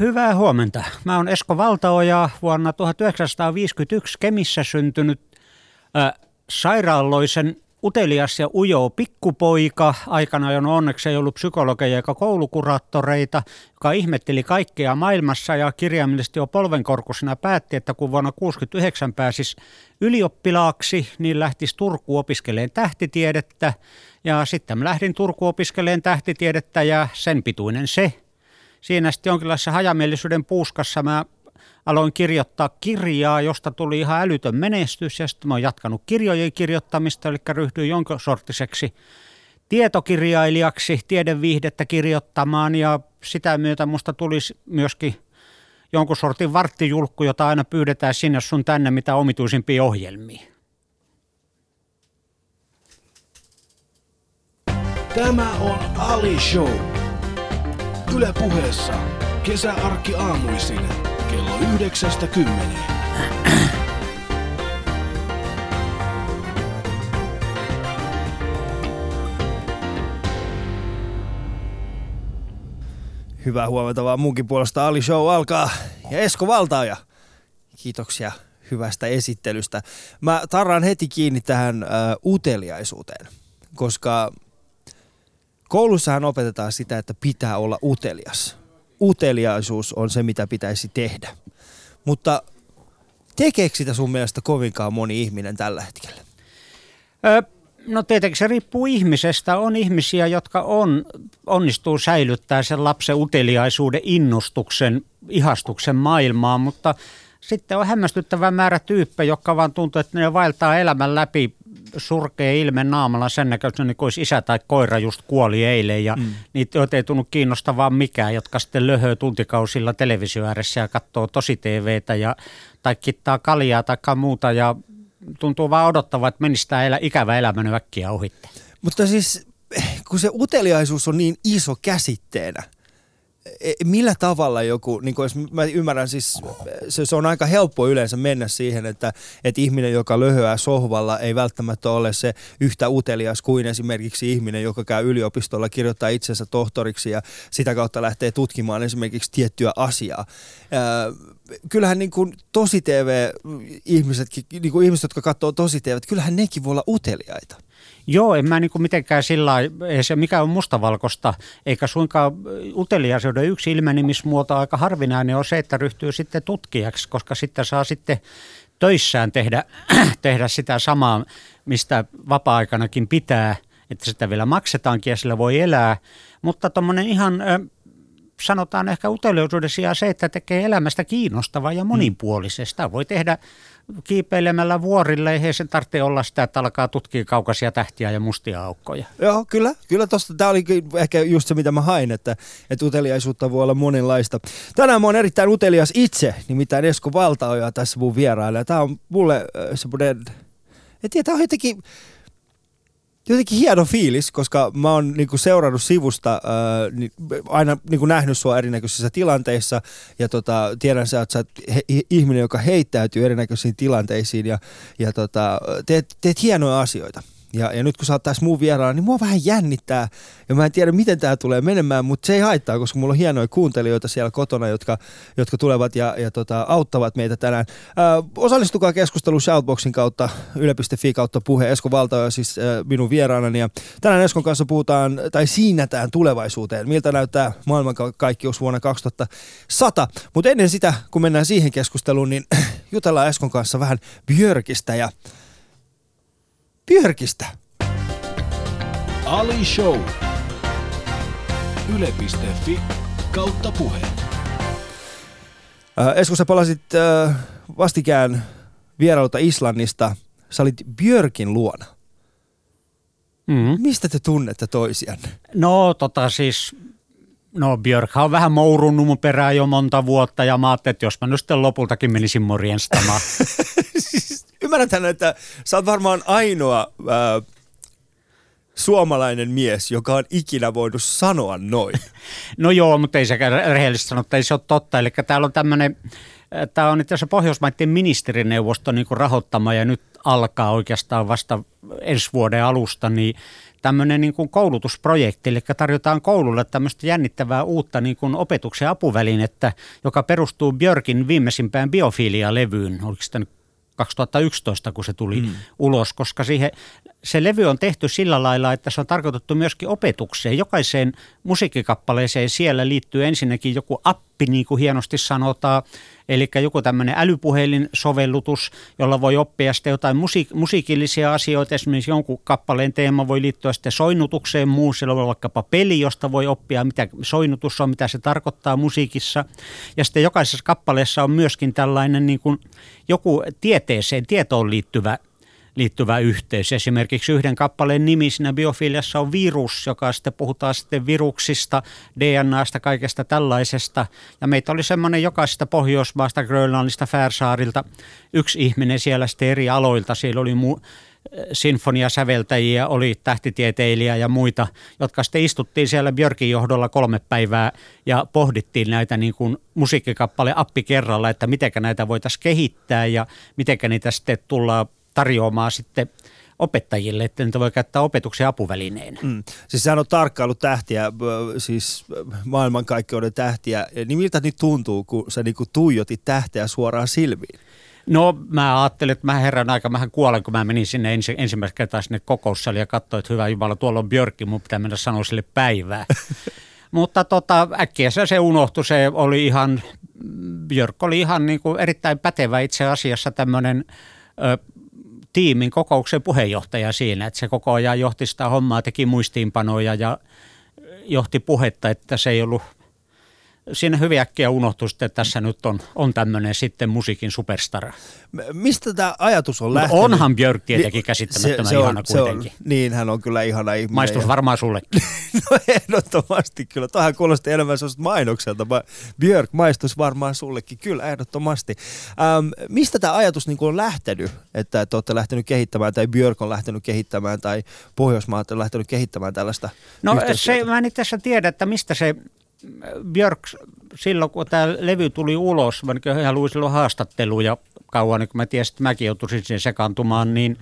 Hyvää huomenta. Mä oon Esko Valtaoja, vuonna 1951 Kemissä syntynyt äh, sairaaloisen utelias ja ujo pikkupoika. Aikana, on onneksi ei ollut psykologeja eikä koulukuraattoreita, joka ihmetteli kaikkea maailmassa ja kirjaimellisesti jo polvenkorkusena päätti, että kun vuonna 1969 pääsisi ylioppilaaksi, niin lähtisi Turku opiskeleen tähtitiedettä. Ja sitten mä lähdin Turku opiskeleen tähtitiedettä ja sen pituinen se. Siinä sitten jonkinlaisessa hajamielisyyden puuskassa mä aloin kirjoittaa kirjaa, josta tuli ihan älytön menestys ja sitten mä oon jatkanut kirjojen kirjoittamista, eli ryhdyin jonkin sorttiseksi tietokirjailijaksi, tiedeviihdettä kirjoittamaan ja sitä myötä musta tulisi myöskin jonkun sortin varttijulkku, jota aina pyydetään sinne sun tänne mitä omituisimpia ohjelmia. Tämä on Ali Show. Yle puheessa kesäarkki aamuisin kello yhdeksästä kymmeneen. Hyvää huomenta vaan munkin puolesta. Ali Show alkaa. Ja Esko Valtaaja, kiitoksia hyvästä esittelystä. Mä tarraan heti kiinni tähän uh, uteliaisuuteen, koska koulussahan opetetaan sitä, että pitää olla utelias. Uteliaisuus on se, mitä pitäisi tehdä. Mutta tekeekö sitä sun mielestä kovinkaan moni ihminen tällä hetkellä? Ö, no tietenkin se riippuu ihmisestä. On ihmisiä, jotka on, onnistuu säilyttää sen lapsen uteliaisuuden, innostuksen, ihastuksen maailmaan, mutta sitten on hämmästyttävä määrä tyyppejä, jotka vaan tuntuu, että ne vaeltaa elämän läpi surkea ilme naamalla sen näköisenä, niin kuin olisi isä tai koira just kuoli eilen ja mm. niitä joita ei tunnu kiinnostavaa mikään, jotka sitten löhöö tuntikausilla televisio ääressä ja katsoo tosi TVtä ja, tai kittaa kaljaa tai muuta ja tuntuu vaan odottava, että menisi tämä elä, ikävä elämä äkkiä ohitte. Mutta siis kun se uteliaisuus on niin iso käsitteenä – millä tavalla joku, niin kuin jos mä ymmärrän siis, se, se on aika helppo yleensä mennä siihen, että, että ihminen, joka löhöää sohvalla, ei välttämättä ole se yhtä utelias kuin esimerkiksi ihminen, joka käy yliopistolla, kirjoittaa itsensä tohtoriksi ja sitä kautta lähtee tutkimaan esimerkiksi tiettyä asiaa. Ää, kyllähän niin kuin tosi TV-ihmisetkin, niin kuin ihmiset, jotka katsoo tosi TV, kyllähän nekin voi olla uteliaita. Joo, en mä niin kuin mitenkään sillä se mikä on mustavalkosta, eikä suinkaan uteliaisuuden yksi ilmenemismuoto aika harvinainen on se, että ryhtyy sitten tutkijaksi, koska sitten saa sitten töissään tehdä, tehdä sitä samaa, mistä vapaa-aikanakin pitää, että sitä vielä maksetaankin ja sillä voi elää. Mutta tuommoinen ihan sanotaan ehkä uteliaisuuden sijaan se, että tekee elämästä kiinnostavaa ja mm. monipuolisesta. Voi tehdä kiipeilemällä vuorille, ei sen tarvitse olla sitä, että alkaa tutkia kaukaisia tähtiä ja mustia aukkoja. Joo, kyllä. Kyllä tosta, tämä oli ehkä just se, mitä mä hain, että, että uteliaisuutta voi olla monenlaista. Tänään mä oon erittäin utelias itse, nimittäin Esko Valtaoja tässä mun vierailla. Tämä on mulle semmoinen, en tiedä, tämä on jotenkin, jotenkin hieno fiilis, koska mä oon niinku seurannut sivusta, ää, niin, aina niinku nähnyt sua erinäköisissä tilanteissa ja tota, tiedän sä, että sä oot he, ihminen, joka heittäytyy erinäköisiin tilanteisiin ja, ja tota, teet, teet hienoja asioita. Ja, ja nyt kun sä oot tässä muun vieraana, niin mua vähän jännittää. Ja mä en tiedä, miten tämä tulee menemään, mutta se ei haittaa, koska mulla on hienoja kuuntelijoita siellä kotona, jotka, jotka tulevat ja, ja tota, auttavat meitä tänään. Ö, osallistukaa keskusteluun Shoutboxin kautta, yle.fi kautta puhe. Esko Valta siis ö, minun vieraanani. Ja tänään Eskon kanssa puhutaan, tai siinätään tulevaisuuteen. Miltä näyttää maailmankaikkeus vuonna 2100. Mutta ennen sitä, kun mennään siihen keskusteluun, niin jutellaan Eskon kanssa vähän Björkistä ja Björkistä. Ali Show. Yle.fi kautta puhe. Äh, Esko, sä palasit äh, vastikään vierailta Islannista. Sä olit Björkin luona. Mm. Mistä te tunnette toisianne? No tota siis, no Björk on vähän mourunut mun perään jo monta vuotta ja mä ajattelin, että jos mä nyt sitten lopultakin menisin morjenstamaan. siis ymmärräthän, että sä oot varmaan ainoa ää, suomalainen mies, joka on ikinä voinut sanoa noin. No joo, mutta ei sekään rehellisesti sanottu, ei se ole totta. Eli täällä on tämmöinen, tämä on itse asiassa Pohjoismaiden ministerineuvosto niin rahoittama ja nyt alkaa oikeastaan vasta ensi vuoden alusta, niin tämmöinen niin kuin koulutusprojekti, eli tarjotaan koululle tämmöistä jännittävää uutta niin kuin opetuksen apuvälinettä, joka perustuu Björkin viimeisimpään biofilia-levyyn. Oliko sitä 2011, kun se tuli mm. ulos, koska siihen se levy on tehty sillä lailla, että se on tarkoitettu myöskin opetukseen. Jokaiseen musiikkikappaleeseen siellä liittyy ensinnäkin joku appi, niin kuin hienosti sanotaan, eli joku tämmöinen älypuhelin-sovellutus, jolla voi oppia sitten jotain musiik- musiikillisia asioita. Esimerkiksi jonkun kappaleen teema voi liittyä sitten soinnutukseen muu, siellä voi vaikkapa peli, josta voi oppia, mitä soinnutus on, mitä se tarkoittaa musiikissa. Ja sitten jokaisessa kappaleessa on myöskin tällainen niin kuin joku tieteeseen, tietoon liittyvä liittyvä yhteys. Esimerkiksi yhden kappaleen nimi siinä biofiliassa on virus, joka sitten puhutaan sitten viruksista, DNAsta, kaikesta tällaisesta. Ja meitä oli semmoinen jokaisesta Pohjoismaasta, Grönlannista, Färsaarilta, yksi ihminen siellä sitten eri aloilta. Siellä oli mu- sinfoniasäveltäjiä, oli tähtitieteilijä ja muita, jotka sitten istuttiin siellä Björkin johdolla kolme päivää ja pohdittiin näitä niin kuin musiikkikappale appi kerralla, että miten näitä voitaisiin kehittää ja miten niitä sitten tullaan tarjoamaan sitten opettajille, että niitä voi käyttää opetuksen apuvälineen. Mm. Siis sehän on tarkkailu tähtiä, siis maailmankaikkeuden tähtiä. Niin miltä nyt tuntuu, kun sä niin tuijotit tähteä suoraan silmiin? No mä ajattelin, että mä herran aika, mähän kuolen, kun mä menin sinne ensi, ensimmäistä kertaa sinne kokoussaliin ja katsoin, että hyvä Jumala, tuolla on Björkki, mun pitää mennä sanoa sille päivää. Mutta tota, äkkiä se, se unohtui, se oli ihan, Björk oli ihan niin kuin erittäin pätevä itse asiassa tämmöinen tiimin kokouksen puheenjohtaja siinä, että se koko ajan johti sitä hommaa, teki muistiinpanoja ja johti puhetta, että se ei ollut siinä hyvin äkkiä unohtui sitten, että tässä nyt on, on tämmöinen sitten musiikin superstara. Mistä tämä ajatus on lähtenyt? onhan Björk tietenkin käsittämättömän se, se ihana on, kuitenkin. Se on, niin, hän on kyllä ihana ihminen. Maistus varmaan sullekin. no ehdottomasti kyllä. Tuohan kuulosti enemmän sellaista mainokselta. Björk maistus varmaan sullekin. Kyllä, ehdottomasti. Ähm, mistä tämä ajatus niin on lähtenyt, että te olette lähtenyt kehittämään tai Björk on lähtenyt kehittämään tai Pohjoismaat on lähtenyt kehittämään tällaista No se, mä en itse asiassa tiedä, että mistä se Björk silloin, kun tämä levy tuli ulos, mä ihan luin silloin haastatteluja kauan, niin kun mä tiesin, että mäkin joutuisin siihen sekaantumaan, niin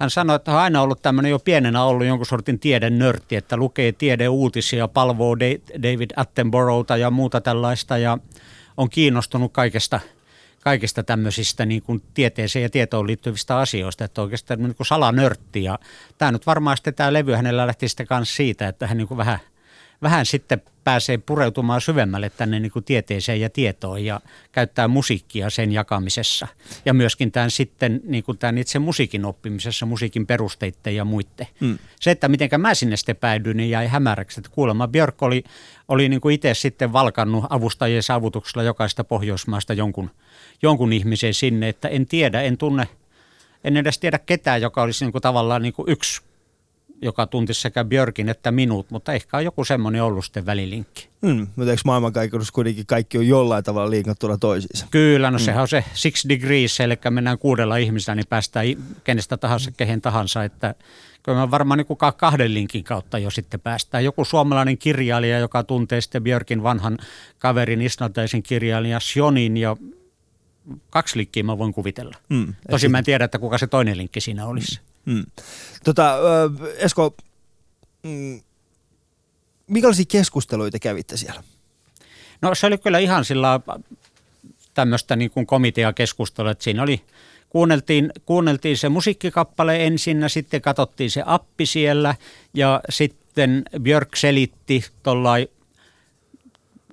hän sanoi, että hän on aina ollut tämmöinen jo pienenä ollut jonkun sortin tiedennörtti, että lukee tiedeuutisia, palvoo David Attenboroughta ja muuta tällaista ja on kiinnostunut kaikesta, kaikista tämmöisistä niin kuin tieteeseen ja tietoon liittyvistä asioista, että oikeastaan niin kuin salanörtti. Ja tämä nyt varmaan sitten tämä levy hänellä lähti sitten kanssa siitä, että hän niin kuin vähän – vähän sitten pääsee pureutumaan syvemmälle tänne niin kuin tieteeseen ja tietoon ja käyttää musiikkia sen jakamisessa. Ja myöskin tämän sitten niin kuin tämän itse musiikin oppimisessa, musiikin perusteiden ja muiden. Mm. Se, että miten mä sinne sitten päädyin, niin jäi hämäräksi. Että kuulemma Björk oli, oli niin kuin itse sitten valkannut avustajien saavutuksella jokaista Pohjoismaasta jonkun, jonkun ihmisen sinne, että en tiedä, en tunne, en edes tiedä ketään, joka olisi niin kuin tavallaan niin kuin yksi joka tunti sekä Björkin että minut, mutta ehkä on joku semmoinen ollut sitten välilinkki. Mm, mutta eikö maailmankaikkeudessa kuitenkin kaikki on jollain tavalla liinkattuna toisiinsa? Kyllä, no mm. sehän on se six degrees, eli mennään kuudella ihmisellä, niin päästään kenestä tahansa, kehen tahansa, että kyllä me varmaan niin kahden linkin kautta jo sitten päästään. Joku suomalainen kirjailija, joka tuntee sitten Björkin vanhan kaverin islantaisen kirjailijan Sjonin ja kaksi linkkiä mä voin kuvitella. Mm, Tosin mä en tiedä, että kuka se toinen linkki siinä olisi. Mm. Tota, Esko, mm, minkälaisia keskusteluita kävitte siellä? No se oli kyllä ihan sillä tämmöistä niin kuin komiteakeskustelua, että siinä oli, kuunneltiin, kuunneltiin se musiikkikappale ensin ja sitten katsottiin se appi siellä ja sitten Björk selitti tuollain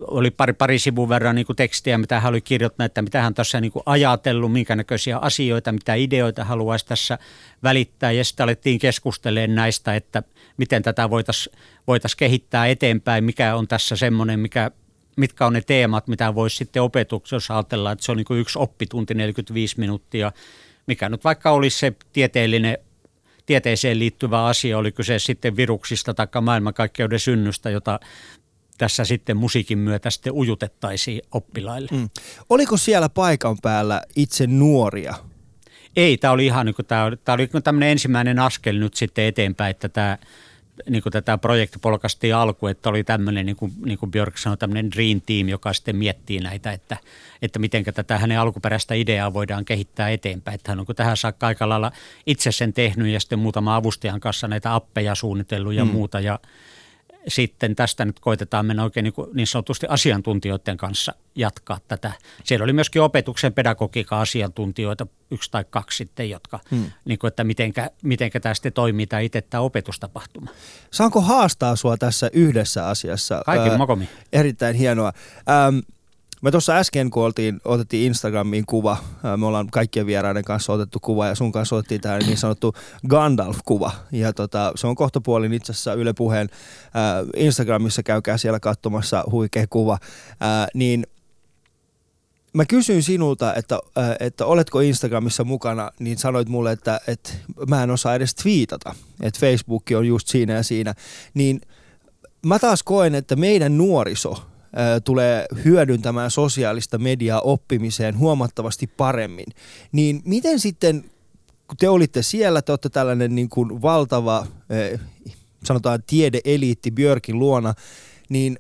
oli pari, pari sivun verran niin kuin tekstiä, mitä hän oli kirjoittanut, että mitä hän tässä niin ajatellut, minkä näköisiä asioita, mitä ideoita haluaisi tässä välittää. Ja sitten alettiin keskustelemaan näistä, että miten tätä voitaisiin voitais kehittää eteenpäin, mikä on tässä semmoinen, mikä, mitkä on ne teemat, mitä voisi sitten opetuksessa ajatella, että se on niin yksi oppitunti 45 minuuttia, mikä nyt vaikka olisi se tieteellinen tieteeseen liittyvä asia, oli kyse sitten viruksista tai maailmankaikkeuden synnystä, jota tässä sitten musiikin myötä sitten ujutettaisiin oppilaille. Mm. Oliko siellä paikan päällä itse nuoria? Ei, tämä oli ihan niin kuin, tämä, tämä oli tämmöinen ensimmäinen askel nyt sitten eteenpäin, että tämä, niin kuin tätä projekti polkastiin alku, että oli tämmöinen, niin kuin, niin kuin Björk sanoi, tämmöinen dream team, joka sitten miettii näitä, että, että miten tätä hänen alkuperäistä ideaa voidaan kehittää eteenpäin. Että hän on tähän saakka aika lailla itse sen tehnyt ja sitten muutama avustajan kanssa näitä appeja suunnitellut ja mm. muuta. Ja sitten tästä nyt koitetaan mennä oikein niin, kuin niin sanotusti asiantuntijoiden kanssa jatkaa tätä. Siellä oli myöskin opetuksen pedagogiikan asiantuntijoita, yksi tai kaksi sitten, jotka, hmm. niin kuin, että mitenkä, mitenkä tämä sitten toimii tämä itse tämä opetustapahtuma. Saanko haastaa sua tässä yhdessä asiassa? Kaikin mokomi. Erittäin hienoa. Ähm, me tuossa äsken, kun oltiin, otettiin Instagramiin kuva, me ollaan kaikkien vieraiden kanssa otettu kuva ja sun kanssa otettiin tämä niin sanottu Gandalf-kuva. Ja tota, se on kohtapuolin itse asiassa Yle Puheen äh, Instagramissa, käykää siellä katsomassa huikea kuva. Äh, niin mä kysyin sinulta, että, äh, että oletko Instagramissa mukana, niin sanoit mulle, että, että mä en osaa edes twiitata, että Facebook on just siinä ja siinä. Niin mä taas koen, että meidän nuoriso – tulee hyödyntämään sosiaalista mediaa oppimiseen huomattavasti paremmin. Niin miten sitten, kun te olitte siellä, te olette tällainen niin kuin valtava, sanotaan tiedeeliitti Björkin luona, niin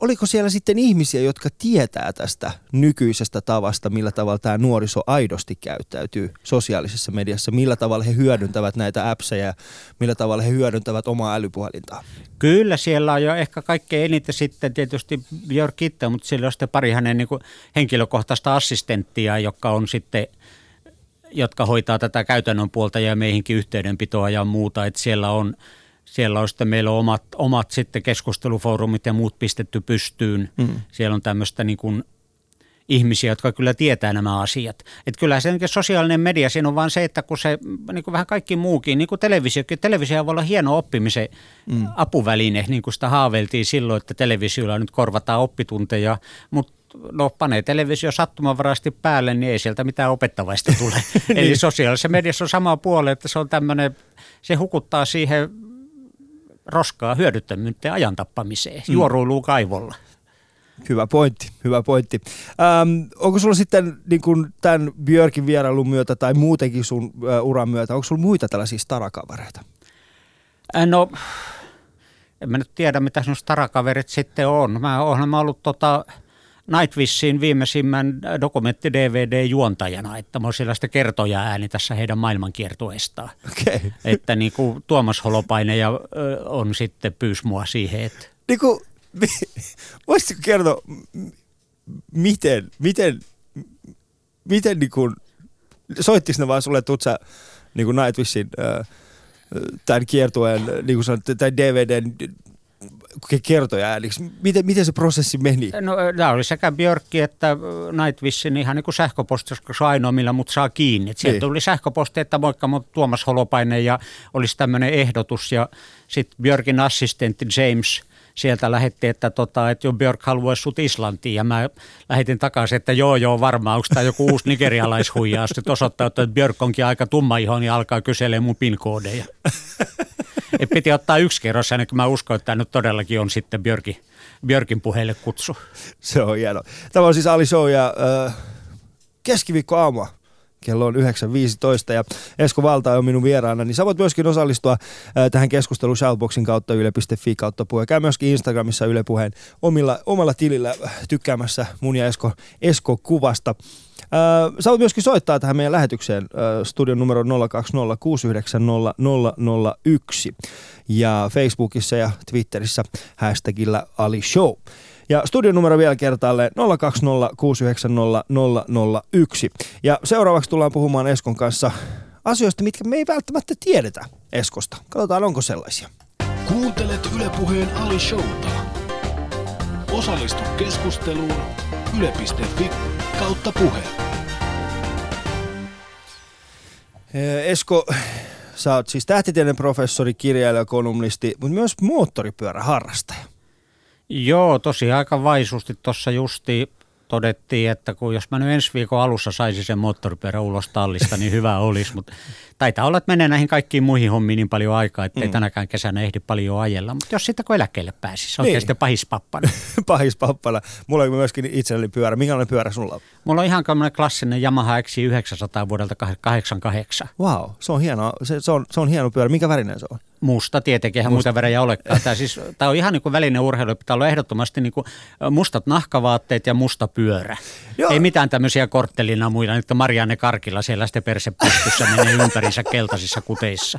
oliko siellä sitten ihmisiä, jotka tietää tästä nykyisestä tavasta, millä tavalla tämä nuoriso aidosti käyttäytyy sosiaalisessa mediassa, millä tavalla he hyödyntävät näitä appseja, millä tavalla he hyödyntävät omaa älypuhelintaa? Kyllä, siellä on jo ehkä kaikkein eniten sitten tietysti Björk itse, mutta siellä on sitten pari hänen niin kuin henkilökohtaista assistenttia, joka on sitten jotka hoitaa tätä käytännön puolta ja meihinkin yhteydenpitoa ja muuta, että siellä on siellä on sitten meillä on omat, omat sitten keskustelufoorumit ja muut pistetty pystyyn. Mm. Siellä on tämmöistä niin kuin ihmisiä, jotka kyllä tietää nämä asiat. Että kyllä se sosiaalinen media, siinä on vaan se, että kun se niin kuin vähän kaikki muukin, niin kuin televisiokin, televisio voi olla hieno oppimisen mm. apuväline, niin kuin sitä haaveiltiin silloin, että televisiolla nyt korvataan oppitunteja, mutta no panee televisio sattumanvaraisesti päälle, niin ei sieltä mitään opettavaista tule. niin. Eli sosiaalisessa mediassa on sama puoli, että se on tämmöinen, se hukuttaa siihen roskaa hyödyttömyyttä ajan tappamiseen, mm. juoruiluu kaivolla. Hyvä pointti, hyvä pointti. Ähm, onko sulla sitten niin kun tämän Björkin vierailun myötä tai muutenkin sun äh, uran myötä, onko sulla muita tällaisia starakavereita? Äh, no, en mä nyt tiedä mitä sun starakaverit sitten on. Mä oon mä ollut tota, Nightwishin viimeisimmän dokumentti-DVD-juontajana, että mä oon siellä sitä kertoja ääni tässä heidän maailmankiertueestaan. Okay. Että niin kuin Tuomas Holopainen ja, on sitten pyys mua siihen, että... Niin kuin, voisitko kertoa, miten, miten, miten niin kuin, soittis ne vaan sulle, että sä niin kuin Nightwishin tämän kiertueen, niin kuin sanot, tämän DVDn kertoja ääniksi. Miten, miten se prosessi meni? No tämä oli sekä Björkki että Nightwishin ihan niin kuin sähköposti, koska se on ainoa, millä mut saa kiinni. Sieltä niin. tuli sähköposti, että moikka mut Tuomas Holopainen ja olisi tämmöinen ehdotus. Ja sitten Björkin assistentti James sieltä lähetti, että, tota, että jo Björk haluaisi sut Islantiin ja mä lähetin takaisin, että joo joo varmaan, onko tämä joku uusi nigerialaishuija. Sitten osoittaa, että Björk onkin aika tumma iho, niin alkaa kyselemään mun pinkoodeja. Et piti ottaa yksi kerros, ennen kuin mä uskon, että nyt todellakin on sitten Björkin, Björkin puheelle kutsu. Se on hieno. Tämä on siis Ali Show ja äh, keskiviikko aamua kello on 9.15 ja Esko Valta on minun vieraana, niin sä voit myöskin osallistua ää, tähän keskusteluun Shoutboxin kautta yle.fi kautta puhe. Käy myöskin Instagramissa Yle Puheen omilla, omalla tilillä tykkäämässä mun ja Esko, Esko kuvasta. Sä voit myöskin soittaa tähän meidän lähetykseen studion numero 020690001 ja Facebookissa ja Twitterissä hashtagillä Ali Show. Ja studion numero vielä kertaalleen 020690001. Ja seuraavaksi tullaan puhumaan Eskon kanssa asioista, mitkä me ei välttämättä tiedetä Eskosta. Katsotaan, onko sellaisia. Kuuntelet Ylepuheen Ali Showta. Osallistu keskusteluun yle.fi kautta puhe. Esko, sä oot siis tähtitieteen professori, kirjailija, kolumnisti, mutta myös moottoripyöräharrastaja. Joo, tosi aika vaisusti tuossa justi todettiin, että kun jos mä nyt ensi viikon alussa saisin sen moottoripyörän ulos tallista, niin hyvä olisi, mutta taitaa olla, että menee näihin kaikkiin muihin hommiin niin paljon aikaa, että ei mm. tänäkään kesänä ehdi paljon ajella, mutta jos sitten kun eläkkeelle pääsisi, se on niin. sitten pahispappana. pahispappana. Mulla on myöskin itselleni pyörä. Minkälainen pyörä sulla on? Mulla on ihan tämmöinen klassinen Yamaha XI 900 vuodelta 88. Wow, se on hieno, se, se, on, se on hieno pyörä. Mikä värinen se on? Musta tietenkin, eihän muita värejä olekaan. Tämä, siis, tämä on ihan niin kuin väline urheilu, pitää olla ehdottomasti niin kuin mustat nahkavaatteet ja musta pyörä. Joo. Ei mitään tämmöisiä korttelina muita, nyt Marianne Karkilla siellä sitten persepystyssä menee ympärinsä keltaisissa kuteissa.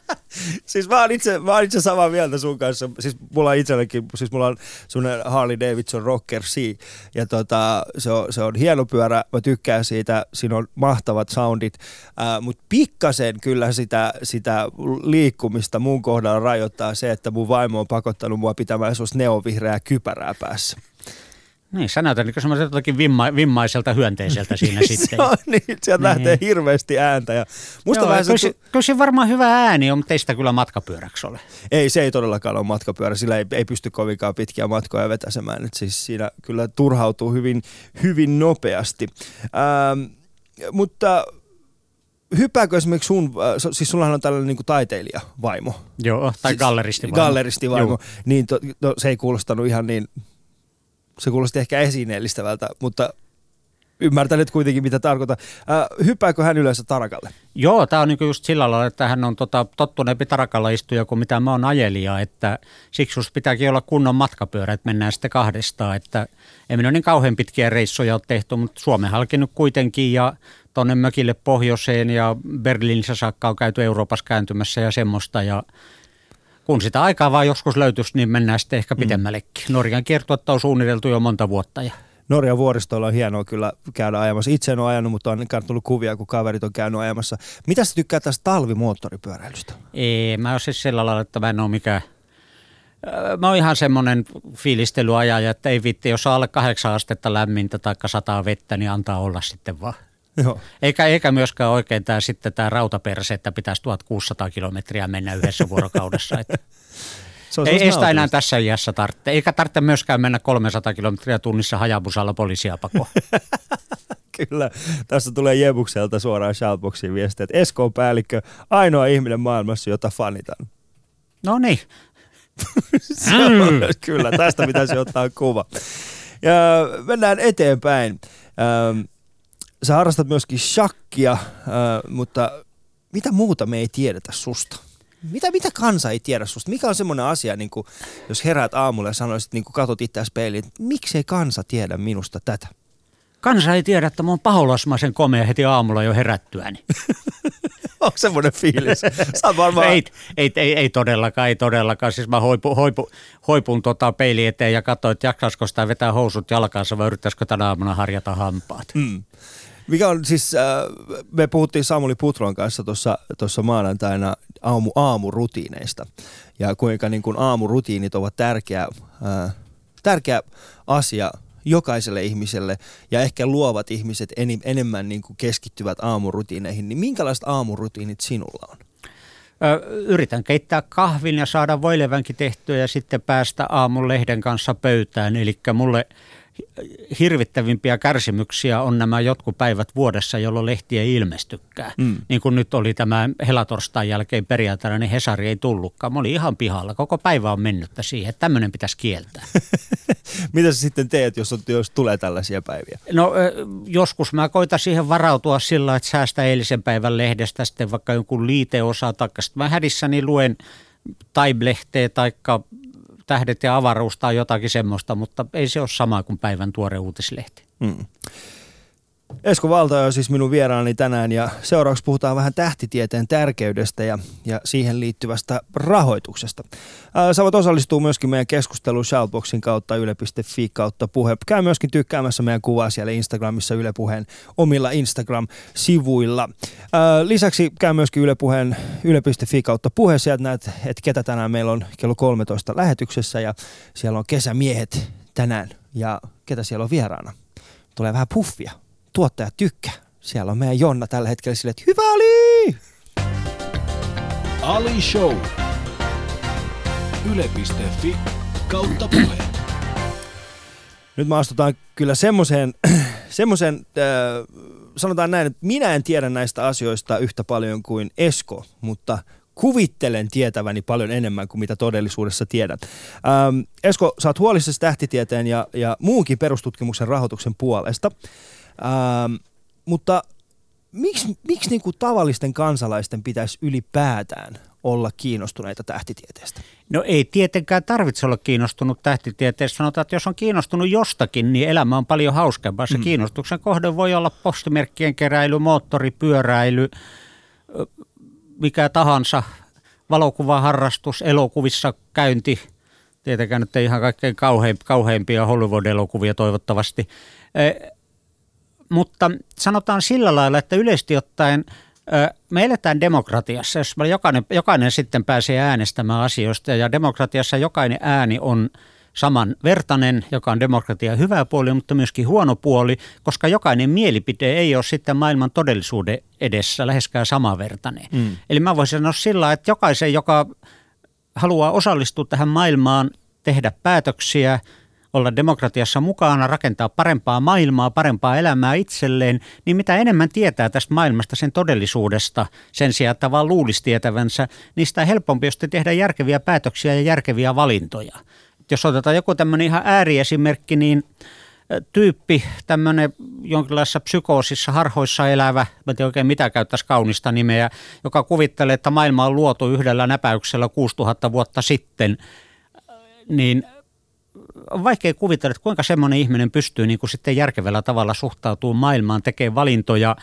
siis mä oon, itse, mä oon itse samaa mieltä sun kanssa. Siis mulla on itsellekin, siis mulla on sun Harley Davidson Rocker C. Ja tota, se, on, se on hieno pyörä, mä tykkään siitä, siinä on mahtavat soundit. Äh, Mutta pikkasen kyllä sitä, sitä liikkumista mun kohdalla rajoittaa se, että mun vaimo on pakottanut mua pitämään sellaista neonvihreää kypärää päässä. Niin, sä näytät niin semmoiselta jotakin vimma, vimmaiselta hyönteiseltä siinä sitten. se on niin, sieltä niin. lähtee hirveästi ääntä. Ja musta Joo, kyllä, se, kyllä se varmaan hyvä ääni on, mutta ei sitä kyllä matkapyöräksi ole. Ei, se ei todellakaan ole matkapyörä, sillä ei, ei pysty kovinkaan pitkiä matkoja vetäsemään. Et siis siinä kyllä turhautuu hyvin, hyvin nopeasti. Ähm, mutta hyppääkö esimerkiksi sun, äh, siis sullahan on tällainen niin taiteilijavaimo. Joo, tai siis, galleristivaimo. Galleristivaimo, Joo. niin to, no, se ei kuulostanut ihan niin se kuulosti ehkä esineellistävältä, mutta ymmärtänyt kuitenkin, mitä tarkoittaa. Äh, hyppääkö hän yleensä tarakalle? Joo, tämä on niinku just sillä lailla, että hän on tota, tottuneempi tarakalla istuja kuin mitä mä oon ajelija, että siksi just pitääkin olla kunnon matkapyörä, että mennään sitten kahdestaan, että ei minä niin kauhean pitkiä reissoja ole tehty, mutta Suomen halkinnut kuitenkin ja tuonne mökille pohjoiseen ja Berliinissä saakka on käyty Euroopassa kääntymässä ja semmoista ja kun sitä aikaa vaan joskus löytyisi, niin mennään sitten ehkä pitemmällekin. Mm. Norjan kiertuetta on suunniteltu jo monta vuotta. Ja. Norjan vuoristoilla on hienoa kyllä käydä ajamassa. Itse en ole ajanut, mutta on tullut kuvia, kun kaverit on käynyt ajamassa. Mitä sä tykkää tästä talvimoottoripyöräilystä? Ei, mä oon siis sillä lailla, että mä en ole mikään Mä oon ihan semmoinen fiilistelyajaja, että ei vitti, jos on alle kahdeksan astetta lämmintä tai sataa vettä, niin antaa olla sitten vaan. Joo. Eikä, eikä myöskään oikein tämä sitten tämä rautaperse, että pitäisi 1600 kilometriä mennä yhdessä vuorokaudessa. Että se on ei, ei sitä enää tässä iässä tarvitse. Eikä tarvitse myöskään mennä 300 kilometriä tunnissa hajabusalla poliisia pakoon. Kyllä. Tässä tulee Jebukselta suoraan Shoutboxiin viestiä, että Esko on päällikkö, ainoa ihminen maailmassa, jota fanitan. No niin. mm. Kyllä, tästä pitäisi ottaa kuva. Ja mennään eteenpäin. Ähm, sä harrastat myöskin shakkia, äh, mutta mitä muuta me ei tiedetä susta? Mitä, mitä kansa ei tiedä susta? Mikä on semmoinen asia, niin kuin, jos heräät aamulla ja sanoisit, niin kuin katot itseäsi peiliin, että miksei kansa tiedä minusta tätä? Kansa ei tiedä, että mä oon paholasmaisen komea heti aamulla jo herättyäni. on semmoinen fiilis. Sä varmaan... ei, ei, ei, ei, todellakaan, ei todellakaan. Siis mä hoipu, hoipu, hoipun tota peili eteen ja katsoin, että jaksaisiko sitä vetää housut jalkaansa vai yrittäisikö tänä aamuna harjata hampaat. Mm. Mikä on siis, äh, me puhuttiin Samuli Putron kanssa tuossa maanantaina aamu, aamurutiineista ja kuinka niin kuin aamurutiinit ovat tärkeä, äh, tärkeä asia jokaiselle ihmiselle ja ehkä luovat ihmiset en, enemmän niin kuin keskittyvät aamurutiineihin, niin minkälaiset aamurutiinit sinulla on? Yritän keittää kahvin ja saada voilevänkin tehtyä ja sitten päästä aamun lehden kanssa pöytään. Eli mulle hirvittävimpiä kärsimyksiä on nämä jotkut päivät vuodessa, jolloin lehti ei ilmestykään. Mm. Niin kuin nyt oli tämä helatorstain jälkeen perjantaina, niin Hesari ei tullutkaan. Mä olin ihan pihalla. Koko päivä on mennyttä siihen, että tämmöinen pitäisi kieltää. Mitä sä sitten teet, jos, jos tulee tällaisia päiviä? No joskus mä koitan siihen varautua sillä, että säästä eilisen päivän lehdestä sitten vaikka jonkun liiteosa, taikka sitten mä hädissäni luen Time-lehteä taikka tähdet ja avaruus tai jotakin semmoista, mutta ei se ole sama kuin päivän tuore uutislehti. Mm. Esko Valta on siis minun vieraani tänään ja seuraavaksi puhutaan vähän tähtitieteen tärkeydestä ja, ja siihen liittyvästä rahoituksesta. Ää, sä voit osallistua myöskin meidän keskusteluun Shoutboxin kautta yle.fi kautta puhe. Käy myöskin tykkäämässä meidän kuvaa siellä Instagramissa Yle Puheen omilla Instagram-sivuilla. Ää, lisäksi käy myöskin Yle Puheen yle.fi kautta puhe. Sieltä näet, että ketä tänään meillä on kello 13 lähetyksessä ja siellä on kesämiehet tänään ja ketä siellä on vieraana. Tulee vähän puffia tuottaja tykkää. Siellä on meidän Jonna tällä hetkellä sille, että hyvä Ali! Ali Show. Yle.fi kautta puhe. Nyt me astutaan kyllä semmoiseen, semmoiseen äh, sanotaan näin, että minä en tiedä näistä asioista yhtä paljon kuin Esko, mutta kuvittelen tietäväni paljon enemmän kuin mitä todellisuudessa tiedän. Ähm, Esko, sä oot huolissasi tähtitieteen ja, ja muunkin perustutkimuksen rahoituksen puolesta. Ähm, mutta miksi, miksi niin kuin tavallisten kansalaisten pitäisi ylipäätään olla kiinnostuneita tähtitieteestä? No ei tietenkään tarvitse olla kiinnostunut tähtitieteestä. Sanotaan, että jos on kiinnostunut jostakin, niin elämä on paljon hauskempaa. Se mm. kiinnostuksen kohde voi olla postimerkkien keräily, moottoripyöräily, mikä tahansa, valokuvaharrastus, elokuvissa käynti. Tietenkään nyt ei ihan kaikkein kauheimpia Hollywood-elokuvia toivottavasti. Mutta sanotaan sillä lailla, että yleisesti ottaen – me eletään demokratiassa, jos jokainen, jokainen sitten pääsee äänestämään asioista ja demokratiassa jokainen ääni on samanvertainen, joka on demokratian hyvä puoli, mutta myöskin huono puoli, koska jokainen mielipide ei ole sitten maailman todellisuuden edessä läheskään samanvertainen. Mm. Eli mä voisin sanoa sillä, että jokaisen, joka haluaa osallistua tähän maailmaan, tehdä päätöksiä – olla demokratiassa mukana, rakentaa parempaa maailmaa, parempaa elämää itselleen, niin mitä enemmän tietää tästä maailmasta, sen todellisuudesta, sen sijaan, että vaan luulisi tietävänsä, niin sitä helpompi on tehdä järkeviä päätöksiä ja järkeviä valintoja. Jos otetaan joku tämmöinen ihan ääriesimerkki, niin tyyppi, tämmöinen jonkinlaisessa psykoosissa harhoissa elävä, mä en tiedä oikein mitä käyttäisi kaunista nimeä, joka kuvittelee, että maailma on luotu yhdellä näpäyksellä 6000 vuotta sitten, niin on vaikea kuvitella, että kuinka semmoinen ihminen pystyy niin kuin sitten järkevällä tavalla suhtautumaan maailmaan, tekee valintoja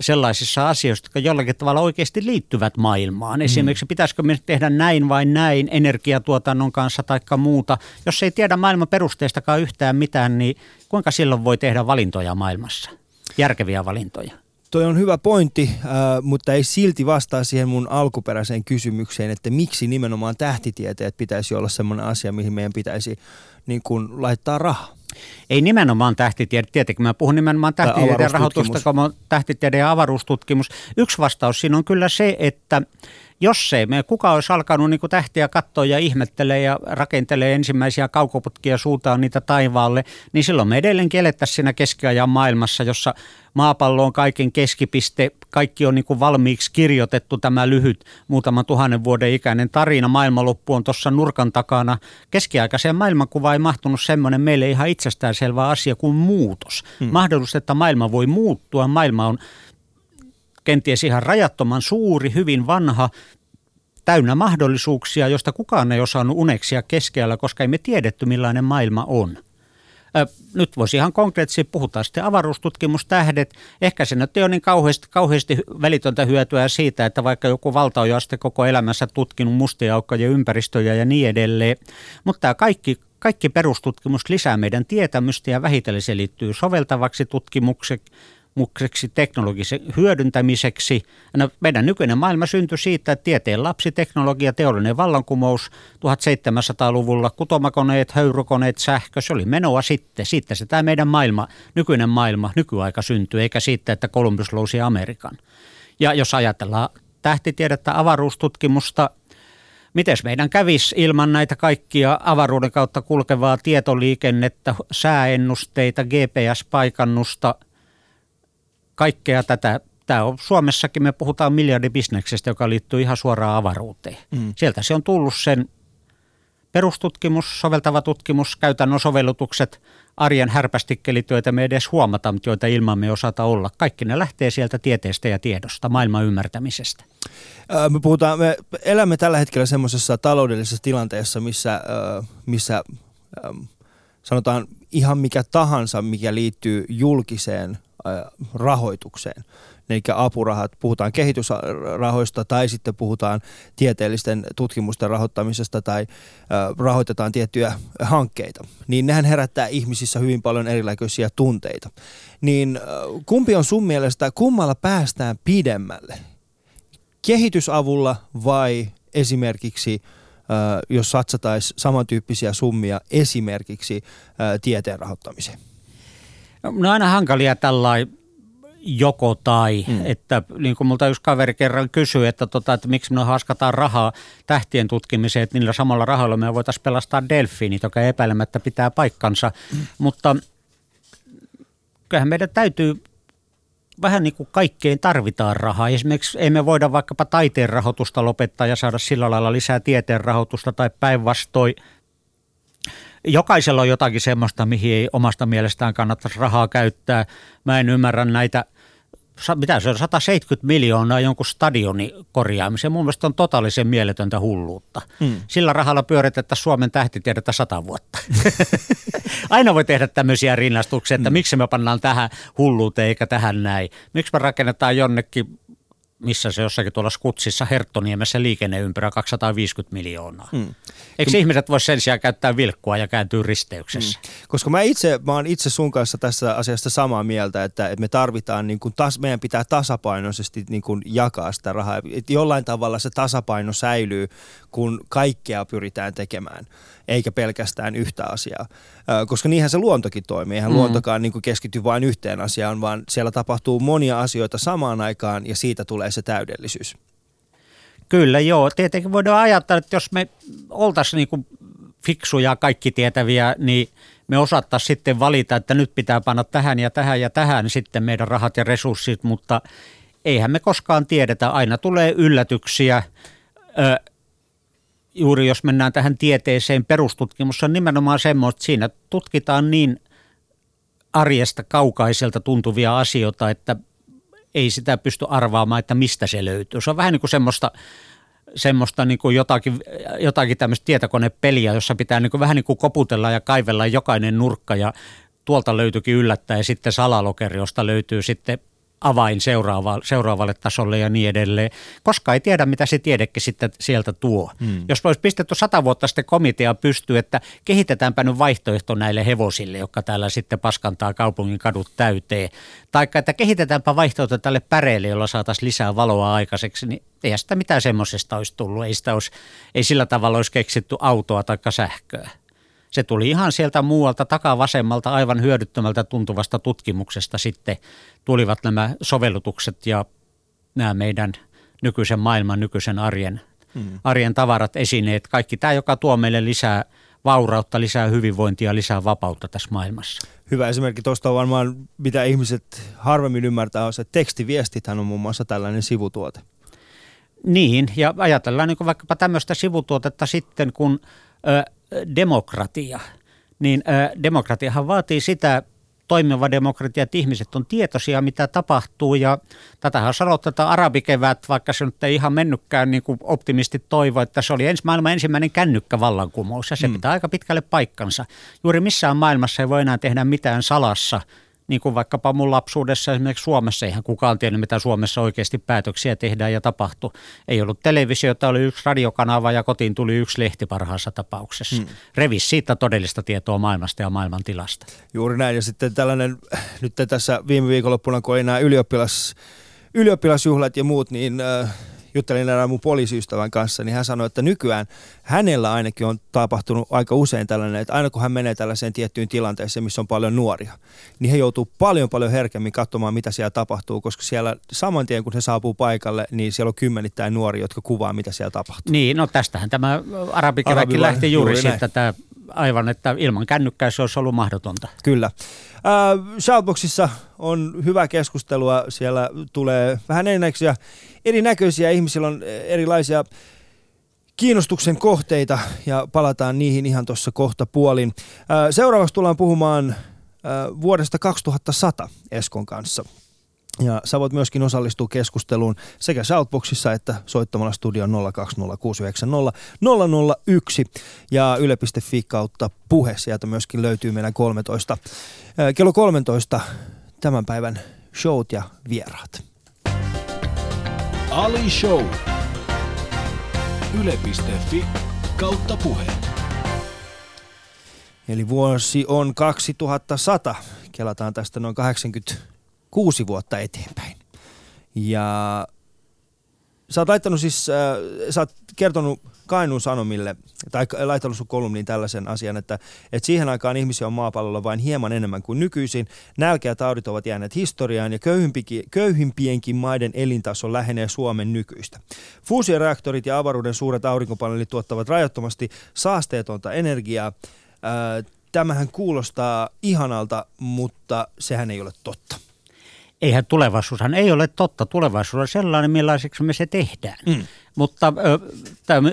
sellaisissa asioissa, jotka jollakin tavalla oikeasti liittyvät maailmaan. Mm. Esimerkiksi pitäisikö me tehdä näin vai näin energiatuotannon kanssa tai muuta. Jos ei tiedä maailman perusteestakaan yhtään mitään, niin kuinka silloin voi tehdä valintoja maailmassa? Järkeviä valintoja. Toi on hyvä pointti, äh, mutta ei silti vastaa siihen mun alkuperäiseen kysymykseen, että miksi nimenomaan tähtitieteet pitäisi olla sellainen asia, mihin meidän pitäisi niin kuin, laittaa rahaa. Ei nimenomaan tähtitiede, tietenkin mä puhun nimenomaan tähtitieteen rahoitusta, kun tähtitiede ja avaruustutkimus. Yksi vastaus siinä on kyllä se, että jos ei me kuka olisi alkanut niin tähtiä katsoa ja ihmettelee ja rakentelee ensimmäisiä kaukoputkia suuntaan niitä taivaalle, niin silloin me edelleenkin elettäisiin siinä keskiajan maailmassa, jossa maapallo on kaiken keskipiste, kaikki on niin kuin valmiiksi kirjoitettu tämä lyhyt muutaman tuhannen vuoden ikäinen tarina, maailmanloppu on tuossa nurkan takana. Keskiaikaiseen maailmankuvaan ei mahtunut semmoinen meille ihan itsestäänselvä asia kuin muutos. Hmm. Mahdollista, että maailma voi muuttua, maailma on kenties ihan rajattoman suuri, hyvin vanha, täynnä mahdollisuuksia, josta kukaan ei osannut uneksia keskellä, koska ei me tiedetty millainen maailma on. Nyt voisi ihan konkreettisesti puhutaan sitten avaruustutkimustähdet. Ehkä se nyt ei ole niin kauheasti, kauheasti välitöntä hyötyä siitä, että vaikka joku valtaoja sitten koko elämässä tutkinut mustia aukkoja, ympäristöjä ja niin edelleen. Mutta tämä kaikki, kaikki perustutkimus lisää meidän tietämystä ja vähitellen se liittyy soveltavaksi tutkimukseksi tutkimukseksi, teknologisen hyödyntämiseksi. No, meidän nykyinen maailma syntyi siitä, että tieteen lapsi, teknologia, teollinen vallankumous 1700-luvulla, kutomakoneet, höyrykoneet, sähkö, se oli menoa sitten. Sitten se tämä meidän maailma, nykyinen maailma, nykyaika syntyi, eikä siitä, että Columbus lousi Amerikan. Ja jos ajatellaan tähtitiedettä, avaruustutkimusta, miten meidän kävisi ilman näitä kaikkia avaruuden kautta kulkevaa tietoliikennettä, sääennusteita, GPS-paikannusta – kaikkea tätä. Tämä on, Suomessakin me puhutaan miljardibisneksestä, joka liittyy ihan suoraan avaruuteen. Mm. Sieltä se on tullut sen perustutkimus, soveltava tutkimus, käytännön sovellutukset, arjen härpästikkelit, joita me edes huomata, mutta joita ilman me osata olla. Kaikki ne lähtee sieltä tieteestä ja tiedosta, maailman ymmärtämisestä. Me, puhutaan, me elämme tällä hetkellä semmoisessa taloudellisessa tilanteessa, missä, missä sanotaan ihan mikä tahansa, mikä liittyy julkiseen rahoitukseen. Eli apurahat, puhutaan kehitysrahoista tai sitten puhutaan tieteellisten tutkimusten rahoittamisesta tai rahoitetaan tiettyjä hankkeita. Niin nehän herättää ihmisissä hyvin paljon erilaisia tunteita. Niin kumpi on sun mielestä, kummalla päästään pidemmälle? Kehitysavulla vai esimerkiksi jos satsataisiin samantyyppisiä summia esimerkiksi tieteen rahoittamiseen? No aina hankalia tällainen joko tai, mm. että niin kuin multa yksi kaveri kerran kysyi, että, tota, että miksi me haskataan rahaa tähtien tutkimiseen, että niillä samalla rahoilla me voitaisiin pelastaa delfiinit, joka epäilemättä pitää paikkansa, mm. mutta kyllähän meidän täytyy vähän niin kuin kaikkeen tarvitaan rahaa. Esimerkiksi ei me voida vaikkapa taiteen rahoitusta lopettaa ja saada sillä lailla lisää tieteen rahoitusta tai päinvastoin – jokaisella on jotakin semmoista, mihin ei omasta mielestään kannattaisi rahaa käyttää. Mä en ymmärrä näitä mitä se on, 170 miljoonaa jonkun stadioni korjaamiseen. Mun mielestä on totaalisen mieletöntä hulluutta. Mm. Sillä rahalla pyöritetään Suomen tähtitiedettä sata vuotta. Aina voi tehdä tämmöisiä rinnastuksia, että mm. miksi me pannaan tähän hulluuteen eikä tähän näin. Miksi me rakennetaan jonnekin missä se jossakin tuolla Skutsissa Herttoniemessä liikenneympyrä 250 miljoonaa. Hmm. Eikö Ky- ihmiset voi sen sijaan käyttää vilkkua ja kääntyä risteyksessä? Hmm. Koska mä itse, mä oon itse sun kanssa tässä asiasta samaa mieltä, että, että me tarvitaan, niin kuin tas, meidän pitää tasapainoisesti niin kuin jakaa sitä rahaa. Että jollain tavalla se tasapaino säilyy, kun kaikkea pyritään tekemään eikä pelkästään yhtä asiaa. Koska niinhän se luontokin toimii. Eihän mm. luontokaan niin keskity vain yhteen asiaan, vaan siellä tapahtuu monia asioita samaan aikaan ja siitä tulee se täydellisyys. Kyllä joo. Tietenkin voidaan ajatella, että jos me oltaisiin niin kuin fiksuja, kaikki tietäviä, niin me osattaisiin sitten valita, että nyt pitää panna tähän ja tähän ja tähän sitten meidän rahat ja resurssit, mutta eihän me koskaan tiedetä. Aina tulee yllätyksiä juuri jos mennään tähän tieteeseen, perustutkimus on nimenomaan semmoista, että siinä tutkitaan niin arjesta kaukaiselta tuntuvia asioita, että ei sitä pysty arvaamaan, että mistä se löytyy. Se on vähän niin kuin semmoista, semmoista niin kuin jotakin, jotakin tämmöistä tietokonepeliä, jossa pitää niin kuin vähän niin kuin koputella ja kaivella jokainen nurkka ja tuolta löytyykin yllättäen sitten salalokeri, josta löytyy sitten avain seuraava, seuraavalle tasolle ja niin edelleen, koska ei tiedä, mitä se tiedekin sitten sieltä tuo. Hmm. Jos olisi pistetty sata vuotta sitten komitea pystyy, että kehitetäänpä nyt vaihtoehto näille hevosille, jotka täällä sitten paskantaa kaupungin kadut täyteen, tai että kehitetäänpä vaihtoehto tälle päreelle, jolla saataisiin lisää valoa aikaiseksi, niin ei sitä mitään semmoisesta olisi tullut. Ei, sitä olisi, ei sillä tavalla olisi keksitty autoa tai sähköä. Se tuli ihan sieltä muualta takavasemmalta aivan hyödyttömältä tuntuvasta tutkimuksesta sitten tulivat nämä sovellutukset ja nämä meidän nykyisen maailman, nykyisen arjen, mm. arjen tavarat, esineet, kaikki tämä, joka tuo meille lisää vaurautta, lisää hyvinvointia, lisää vapautta tässä maailmassa. Hyvä esimerkki tuosta on varmaan, mitä ihmiset harvemmin ymmärtää, on se, että tekstiviestithän on muun muassa tällainen sivutuote. Niin, ja ajatellaan niin vaikkapa tämmöistä sivutuotetta sitten, kun ö, demokratia, niin demokratiahan vaatii sitä toimiva demokratia, että ihmiset on tietoisia, mitä tapahtuu. Ja tätähän sanottu, että arabikevät, vaikka se nyt ei ihan mennytkään niin kuin optimistit toivo, että se oli ens, maailman ensimmäinen kännykkävallankumous ja se mm. pitää aika pitkälle paikkansa. Juuri missään maailmassa ei voi enää tehdä mitään salassa – niin kuin vaikkapa mun lapsuudessa esimerkiksi Suomessa, eihän kukaan tiennyt, mitä Suomessa oikeasti päätöksiä tehdään ja tapahtuu. Ei ollut televisiota, oli yksi radiokanava ja kotiin tuli yksi lehti parhaassa tapauksessa. Hmm. Revis siitä todellista tietoa maailmasta ja maailman tilasta. Juuri näin, ja sitten tällainen, nyt tässä viime viikonloppuna, kun ei enää ylioppilas, ylioppilasjuhlat ja muut, niin äh, juttelin erään mun poliisiystävän kanssa, niin hän sanoi, että nykyään hänellä ainakin on tapahtunut aika usein tällainen, että aina kun hän menee tällaiseen tiettyyn tilanteeseen, missä on paljon nuoria, niin he joutuu paljon paljon herkemmin katsomaan, mitä siellä tapahtuu, koska siellä saman tien kun he saapuu paikalle, niin siellä on kymmenittäin nuoria, jotka kuvaa, mitä siellä tapahtuu. Niin, no tästähän tämä arabikeväkin lähti juuri, juuri siitä, että aivan, että ilman kännykkää se olisi ollut mahdotonta. Kyllä. Äh, Shoutboxissa on hyvä keskustelua. Siellä tulee vähän erinäköisiä, erinäköisiä ihmisillä on erilaisia kiinnostuksen kohteita ja palataan niihin ihan tuossa kohta puolin. Äh, seuraavaksi tullaan puhumaan äh, vuodesta 2100 Eskon kanssa. Ja sä voit myöskin osallistua keskusteluun sekä Shoutboxissa että soittamalla studion 020690001 ja yle.fi kautta puhe. Sieltä myöskin löytyy meidän 13, kello 13 tämän päivän showt ja vieraat. Ali Show. Yle.fi kautta puhe. Eli vuosi on 2100. Kelataan tästä noin 80 kuusi vuotta eteenpäin. Ja sä oot laittanut siis, äh, sä oot kertonut Kainuun Sanomille, tai laittanut sun kolumniin tällaisen asian, että, että siihen aikaan ihmisiä on maapallolla vain hieman enemmän kuin nykyisin. Nälkä ja taudit ovat jääneet historiaan ja köyhimpienkin maiden elintaso lähenee Suomen nykyistä. Fuusioreaktorit ja avaruuden suuret aurinkopaneelit tuottavat rajattomasti saasteetonta energiaa. Äh, tämähän kuulostaa ihanalta, mutta sehän ei ole totta eihän tulevaisuushan ei ole totta. Tulevaisuus on sellainen, millaiseksi me se tehdään. Mm. Mutta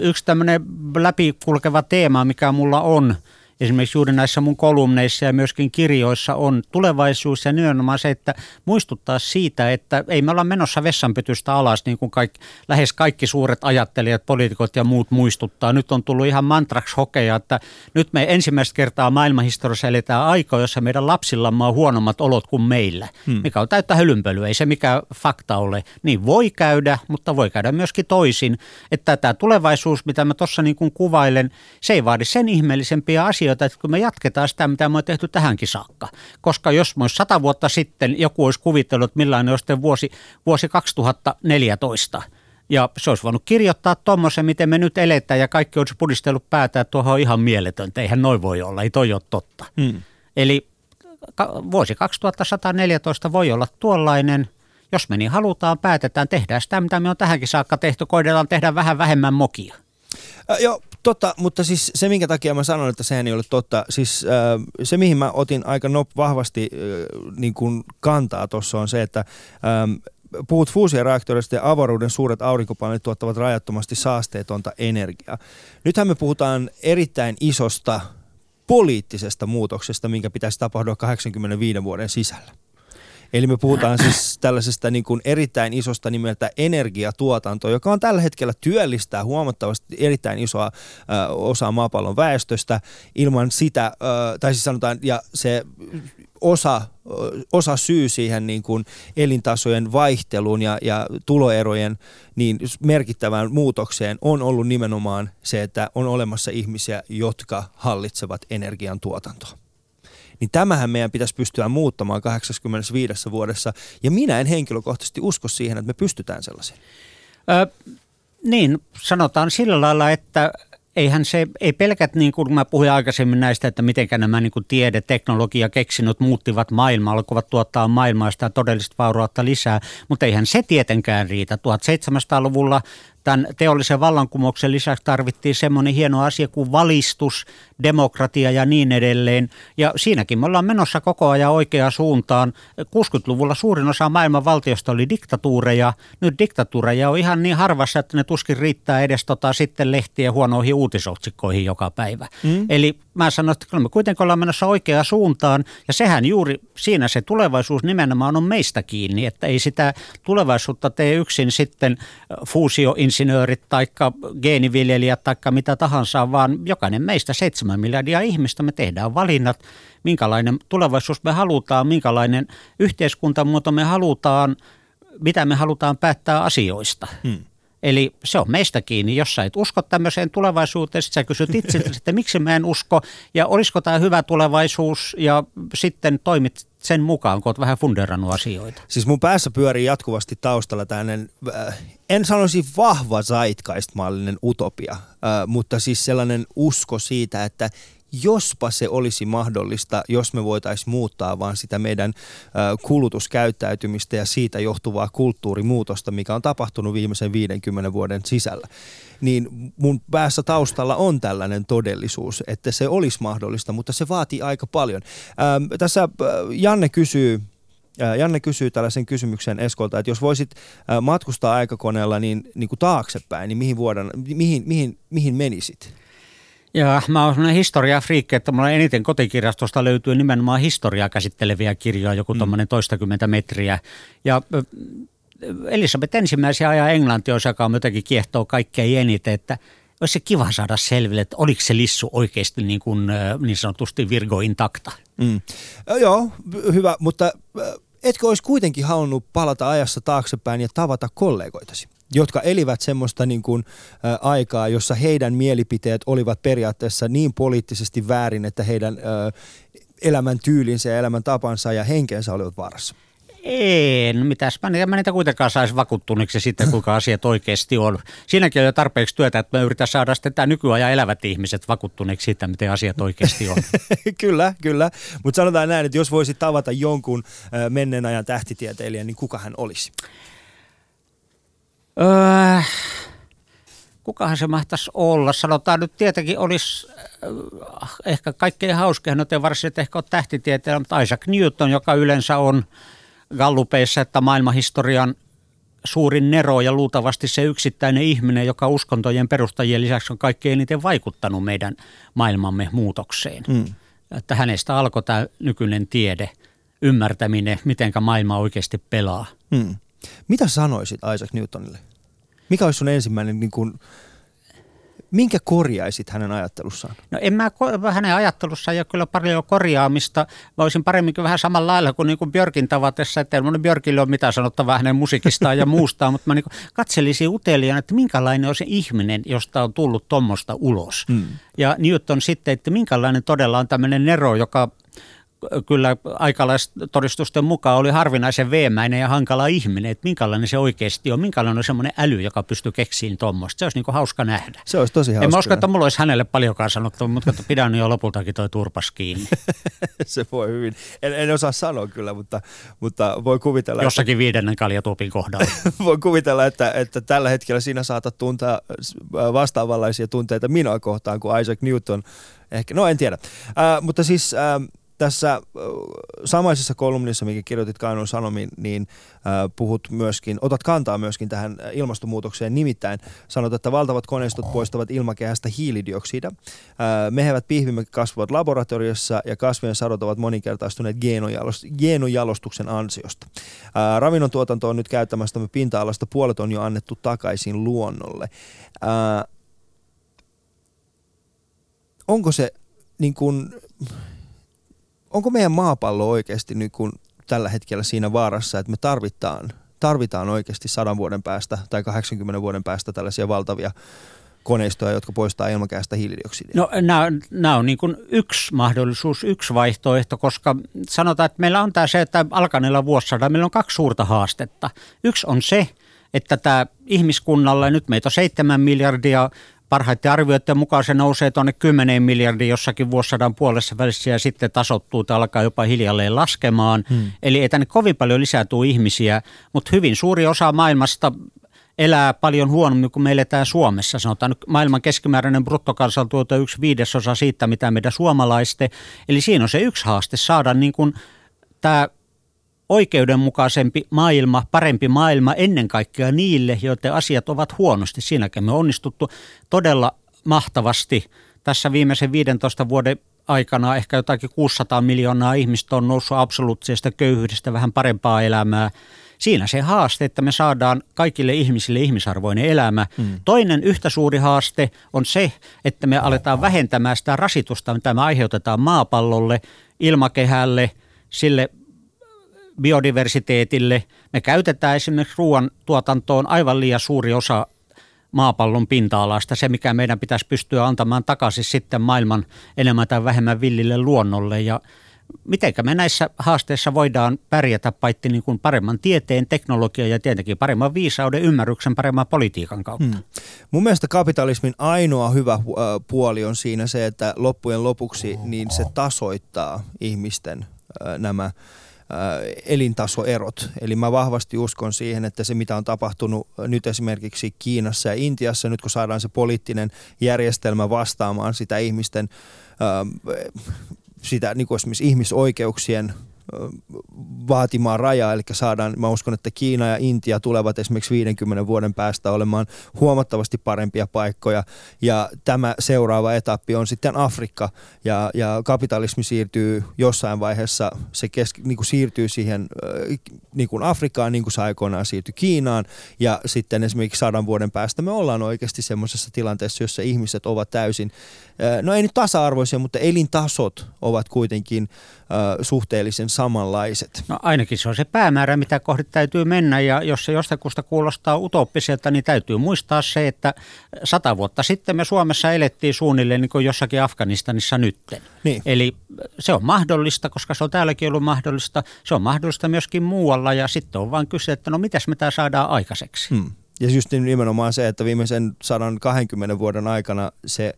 yksi tämmöinen läpikulkeva teema, mikä mulla on, esimerkiksi juuri näissä mun kolumneissa ja myöskin kirjoissa on tulevaisuus ja nimenomaan se, että muistuttaa siitä, että ei me olla menossa vessanpytystä alas niin kuin kaikki, lähes kaikki suuret ajattelijat, poliitikot ja muut muistuttaa. Nyt on tullut ihan mantraksi hokeja, että nyt me ensimmäistä kertaa maailmanhistoriassa eletään aika, jossa meidän lapsillamme on huonommat olot kuin meillä, hmm. mikä on täyttä hölynpölyä, ei se mikä fakta ole. Niin voi käydä, mutta voi käydä myöskin toisin, että tämä tulevaisuus, mitä mä tuossa niin kuin kuvailen, se ei vaadi sen ihmeellisempiä asioita, että kun me jatketaan sitä, mitä me on tehty tähänkin saakka. Koska jos myös sata vuotta sitten joku olisi kuvitellut, millainen olisi vuosi, vuosi 2014, ja se olisi voinut kirjoittaa tuommoisen, miten me nyt eletään, ja kaikki olisi pudistellut päätä, että tuohon on ihan mieletöntä. Eihän noin voi olla, ei toi ole totta. Hmm. Eli vuosi 2114 voi olla tuollainen, jos me niin halutaan, päätetään, tehdään sitä, mitä me on tähänkin saakka tehty, koidellaan tehdä vähän vähemmän mokia. Äh, joo, totta, mutta siis se, minkä takia mä sanon, että sehän ei ole totta, siis äh, se, mihin mä otin aika nop vahvasti äh, niin kuin kantaa tuossa on se, että ähm, puhut fuusioreaktorista ja avaruuden suuret aurinkopaneelit tuottavat rajattomasti saasteetonta energiaa. Nythän me puhutaan erittäin isosta poliittisesta muutoksesta, minkä pitäisi tapahtua 85 vuoden sisällä. Eli me puhutaan siis tällaisesta niin kuin erittäin isosta nimeltä energiatuotantoa, joka on tällä hetkellä työllistää huomattavasti erittäin isoa osaa maapallon väestöstä. Ilman sitä, ö, tai siis sanotaan, ja se osa, osa syy siihen niin kuin elintasojen vaihteluun ja, ja tuloerojen niin merkittävään muutokseen on ollut nimenomaan se, että on olemassa ihmisiä, jotka hallitsevat energiantuotantoa niin tämähän meidän pitäisi pystyä muuttamaan 85 vuodessa. Ja minä en henkilökohtaisesti usko siihen, että me pystytään sellaiseen. Ö, niin, sanotaan sillä lailla, että eihän se, ei pelkät niin kuin mä puhuin aikaisemmin näistä, että miten nämä niin kuin tiede, teknologia, keksinut muuttivat maailmaa, alkoivat tuottaa maailmaa sitä todellista vaurautta lisää, mutta eihän se tietenkään riitä. 1700-luvulla tämän teollisen vallankumouksen lisäksi tarvittiin semmoinen hieno asia kuin valistus, demokratia ja niin edelleen. Ja siinäkin me ollaan menossa koko ajan oikeaan suuntaan. 60-luvulla suurin osa maailman valtiosta oli diktatuureja. Nyt diktatuureja on ihan niin harvassa, että ne tuskin riittää edes tota sitten lehtien huonoihin uutisotsikkoihin joka päivä. Mm. Eli mä sanoin, että kyllä me kuitenkin ollaan menossa oikeaan suuntaan. Ja sehän juuri siinä se tulevaisuus nimenomaan on meistä kiinni, että ei sitä tulevaisuutta tee yksin sitten fuusio insinöörit tai geeniviljelijät tai mitä tahansa, vaan jokainen meistä 7 miljardia ihmistä me tehdään valinnat, minkälainen tulevaisuus me halutaan, minkälainen yhteiskuntamuoto me halutaan, mitä me halutaan päättää asioista. Hmm. Eli se on meistä kiinni, jos sä et usko tämmöiseen tulevaisuuteen, sitten sä kysyt itse, että miksi mä en usko ja olisiko tämä hyvä tulevaisuus ja sitten toimit sen mukaan, kun olet vähän funderannut asioita. Siis mun päässä pyörii jatkuvasti taustalla tämmöinen, äh, en sanoisi vahva zeitgeist-mallinen utopia, äh, mutta siis sellainen usko siitä, että jospa se olisi mahdollista, jos me voitaisiin muuttaa vaan sitä meidän kulutuskäyttäytymistä ja siitä johtuvaa kulttuurimuutosta, mikä on tapahtunut viimeisen 50 vuoden sisällä. Niin mun päässä taustalla on tällainen todellisuus, että se olisi mahdollista, mutta se vaatii aika paljon. Tässä Janne kysyy, Janne kysyy tällaisen kysymyksen Eskolta, että jos voisit matkustaa aikakoneella niin, niin kuin taaksepäin, niin mihin, vuodan, mihin, mihin, mihin menisit? Ja mä oon sellainen historiafriikki, että mulla eniten kotikirjastosta löytyy nimenomaan historiaa käsitteleviä kirjoja, joku mm. tuommoinen toistakymmentä metriä. Ja Elisabeth ensimmäisiä ajaa Englanti, joka on jotenkin kiehtoo kaikkein eniten, että olisi se kiva saada selville, että oliko se lissu oikeasti niin, kuin, niin sanotusti Virgo intakta. Mm. Joo, hyvä, mutta etkö olisi kuitenkin halunnut palata ajassa taaksepäin ja tavata kollegoitasi? Jotka elivät semmoista niin kuin, ä, aikaa, jossa heidän mielipiteet olivat periaatteessa niin poliittisesti väärin, että heidän ä, elämän tyylinsä ja elämän tapansa ja henkensä olivat vaarassa. En, mitäs mä, mä niitä kuitenkaan saisi vakuuttuneeksi sitten, kuinka asiat oikeasti on. Siinäkin on jo tarpeeksi työtä, että me yritän saada sitten tämä nykyajan elävät ihmiset vakuuttuneeksi siitä, miten asiat oikeasti on. kyllä, kyllä. Mutta sanotaan näin, että jos voisit tavata jonkun menneen ajan tähtitieteilijän, niin kuka hän olisi? Öö, kukahan se mahtaisi olla? Sanotaan nyt tietenkin olisi äh, ehkä kaikkein hauskein, no varsin ehkä ole tähtitieteellä, mutta Isaac Newton, joka yleensä on gallupeissa, että maailmanhistorian suurin nero ja luultavasti se yksittäinen ihminen, joka uskontojen perustajien lisäksi on kaikkein eniten vaikuttanut meidän maailmamme muutokseen. Mm. Että hänestä alkoi tämä nykyinen tiede, ymmärtäminen, miten maailma oikeasti pelaa. Mm. Mitä sanoisit Isaac Newtonille? Mikä olisi sun ensimmäinen niin kuin, Minkä korjaisit hänen ajattelussaan? No en mä, hänen ajattelussaan ei ole kyllä paljon korjaamista. Mä olisin paremminkin vähän samalla lailla kuin, niin kuin Björkin tavatessa, että en Björkille ole mitään sanottavaa hänen musiikistaan ja muusta, mutta mä niin katselisin uteliaan, että minkälainen on se ihminen, josta on tullut tuommoista ulos. Hmm. Ja Newton sitten, että minkälainen todella on tämmöinen Nero, joka kyllä aikalaistodistusten mukaan oli harvinaisen veemäinen ja hankala ihminen, että minkälainen se oikeasti on, minkälainen on semmoinen äly, joka pystyy keksiin tuommoista. Se olisi niin hauska nähdä. Se olisi tosi hauska. En mä usko, että mulla olisi hänelle paljonkaan sanottu, mutta pidän jo lopultakin toi turpas kiinni. se voi hyvin. En, en osaa sanoa kyllä, mutta, mutta voi kuvitella. Jossakin että, viidennen kaljatupin kohdalla. voi kuvitella, että, että tällä hetkellä sinä saatat tuntea vastaavanlaisia tunteita minua kohtaan kuin Isaac Newton. Ehkä, no en tiedä. Äh, mutta siis... Äh, tässä samaisessa kolumnissa, mikä kirjoitit Kainuun Sanomiin, niin puhut myöskin, otat kantaa myöskin tähän ilmastonmuutokseen. Nimittäin sanot, että valtavat koneistot poistavat ilmakehästä hiilidioksida. Mehevät pihvimme kasvavat laboratoriossa ja kasvien sadot ovat moninkertaistuneet geenojalostuksen ansiosta. Ravinnon tuotanto on nyt käyttämästämme pinta-alasta. Puolet on jo annettu takaisin luonnolle. Onko se niin kuin, onko meidän maapallo oikeasti nyt kun tällä hetkellä siinä vaarassa, että me tarvitaan, tarvitaan oikeasti sadan vuoden päästä tai 80 vuoden päästä tällaisia valtavia koneistoja, jotka poistaa ilmakäästä hiilidioksidia? No nämä on niin kuin yksi mahdollisuus, yksi vaihtoehto, koska sanotaan, että meillä on tämä se, että alkaneella vuosisadalla meillä on kaksi suurta haastetta. Yksi on se, että tämä ihmiskunnalla, nyt meitä on seitsemän miljardia parhaiten arvioiden mukaan se nousee tuonne 10 miljardin jossakin vuosisadan puolessa välissä ja sitten tasottuu tai alkaa jopa hiljalleen laskemaan. Hmm. Eli ei tänne kovin paljon lisää ihmisiä, mutta hyvin suuri osa maailmasta elää paljon huonommin kuin me eletään Suomessa. Sanotaan nyt maailman keskimääräinen bruttokansantuote on yksi viidesosa siitä, mitä meidän suomalaisten. Eli siinä on se yksi haaste saada niin kuin tämä oikeudenmukaisempi maailma, parempi maailma ennen kaikkea niille, joiden asiat ovat huonosti. Siinäkin me onnistuttu todella mahtavasti. Tässä viimeisen 15 vuoden aikana ehkä jotakin 600 miljoonaa ihmistä on noussut absoluuttisesta köyhyydestä vähän parempaa elämää. Siinä se haaste, että me saadaan kaikille ihmisille ihmisarvoinen elämä. Hmm. Toinen yhtä suuri haaste on se, että me aletaan vähentämään sitä rasitusta, mitä me aiheutetaan maapallolle, ilmakehälle, sille biodiversiteetille. Me käytetään esimerkiksi ruoan tuotantoon aivan liian suuri osa maapallon pinta-alasta, se mikä meidän pitäisi pystyä antamaan takaisin sitten maailman enemmän tai vähemmän villille luonnolle ja miten me näissä haasteissa voidaan pärjätä paitsi niin kuin paremman tieteen, teknologian ja tietenkin paremman viisauden, ymmärryksen, paremman politiikan kautta. Hmm. Mun mielestä kapitalismin ainoa hyvä puoli on siinä se, että loppujen lopuksi niin se tasoittaa ihmisten nämä elintasoerot. Eli mä vahvasti uskon siihen, että se mitä on tapahtunut nyt esimerkiksi Kiinassa ja Intiassa, nyt kun saadaan se poliittinen järjestelmä vastaamaan sitä ihmisten, sitä niin kuin esimerkiksi ihmisoikeuksien vaatimaan rajaa, eli saadaan, mä uskon, että Kiina ja Intia tulevat esimerkiksi 50 vuoden päästä olemaan huomattavasti parempia paikkoja, ja tämä seuraava etappi on sitten Afrikka, ja, ja kapitalismi siirtyy jossain vaiheessa, se kes, niin kuin siirtyy siihen niin kuin Afrikkaan, niin kuin se aikoinaan siirtyi Kiinaan, ja sitten esimerkiksi sadan vuoden päästä me ollaan oikeasti semmoisessa tilanteessa, jossa ihmiset ovat täysin, no ei nyt tasa-arvoisia, mutta elintasot ovat kuitenkin suhteellisen samanlaiset. No ainakin se on se päämäärä, mitä kohti täytyy mennä ja jos se jostakusta kuulostaa utoppiselta, niin täytyy muistaa se, että sata vuotta sitten me Suomessa elettiin suunnilleen niin kuin jossakin Afganistanissa nytten. Niin. Eli se on mahdollista, koska se on täälläkin ollut mahdollista. Se on mahdollista myöskin muualla ja sitten on vain kyse, että no mitäs me tämä saadaan aikaiseksi. Hmm. Ja just nimenomaan se, että viimeisen 120 vuoden aikana se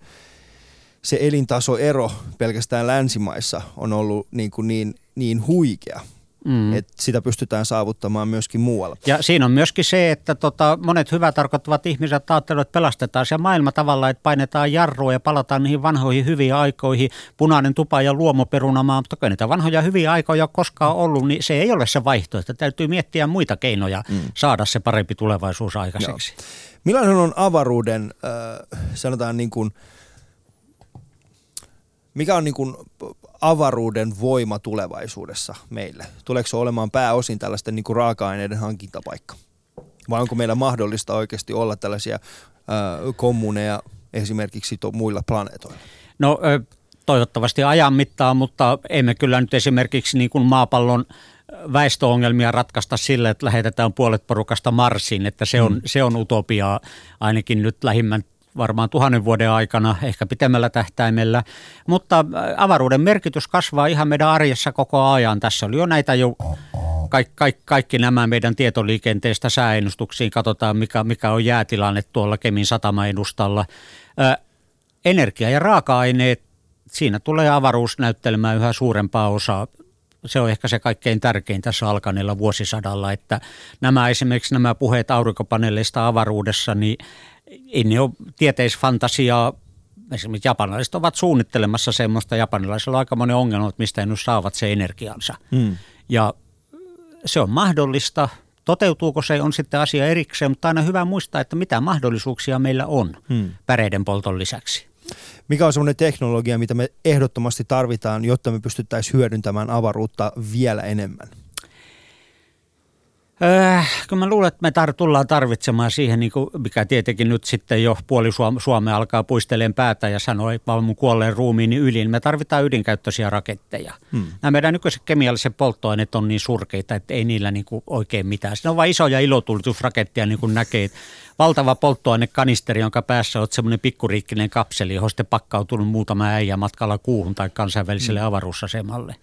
se elintasoero pelkästään länsimaissa on ollut niin, kuin niin, niin huikea, mm. että sitä pystytään saavuttamaan myöskin muualla. Ja siinä on myöskin se, että tota, monet hyvää tarkoittavat ihmiset ajattelevat, että pelastetaan se maailma tavalla, että painetaan jarrua ja palataan niihin vanhoihin hyviin aikoihin, punainen tupa ja luomoperunamaa, mutta kun niitä vanhoja hyviä aikoja koskaan ollut, niin se ei ole se vaihtoehto. Täytyy miettiä muita keinoja mm. saada se parempi tulevaisuus aikaiseksi. Joo. Millainen on avaruuden, äh, sanotaan niin kuin, mikä on niin kuin avaruuden voima tulevaisuudessa meille? Tuleeko se olemaan pääosin tällaisten niin kuin raaka-aineiden hankintapaikka? Vai onko meillä mahdollista oikeasti olla tällaisia äh, kommuneja esimerkiksi to, muilla planeetoilla? No toivottavasti ajan mittaan, mutta emme kyllä nyt esimerkiksi niin kuin maapallon väestöongelmia ratkaista sillä, että lähetetään puolet porukasta Marsiin, että se on, mm. se on utopiaa ainakin nyt lähimmän varmaan tuhannen vuoden aikana, ehkä pitemmällä tähtäimellä. Mutta äh, avaruuden merkitys kasvaa ihan meidän arjessa koko ajan. Tässä oli jo näitä jo kaikki, kaikki, kaikki nämä meidän tietoliikenteestä sääennustuksiin. Katsotaan, mikä, mikä on jäätilanne tuolla Kemin satamaedustalla. Ö, energia ja raaka-aineet, siinä tulee avaruus näyttelemään yhä suurempaa osaa se on ehkä se kaikkein tärkein tässä alkaneella vuosisadalla, että nämä esimerkiksi nämä puheet aurinkopaneeleista avaruudessa, niin ei ne ole tieteisfantasiaa. Esimerkiksi japanilaiset ovat suunnittelemassa semmoista, japanilaisilla on aika monen ongelma, että mistä he nyt saavat se energiansa. Hmm. Ja se on mahdollista. Toteutuuko se on sitten asia erikseen, mutta aina hyvä muistaa, että mitä mahdollisuuksia meillä on hmm. päreiden polton lisäksi. Mikä on semmoinen teknologia, mitä me ehdottomasti tarvitaan, jotta me pystyttäisiin hyödyntämään avaruutta vielä enemmän? Äh, kyllä mä luulen, että me tar- tullaan tarvitsemaan siihen, niin kuin, mikä tietenkin nyt sitten jo puoli Suomea alkaa puisteleen päätä ja sanoi mun kuolleen ruumiin yli, niin me tarvitaan ydinkäyttöisiä raketteja. Hmm. Nämä meidän nykyiset kemialliset polttoaineet on niin surkeita, että ei niillä niin kuin oikein mitään. Ne on vain isoja ilotulitusraketteja, niin kuin näkee valtava polttoainekanisteri, jonka päässä on semmoinen pikkuriikkinen kapseli, johon sitten pakkautunut muutama äijä matkalla kuuhun tai kansainväliselle mm. avaruusasemalle.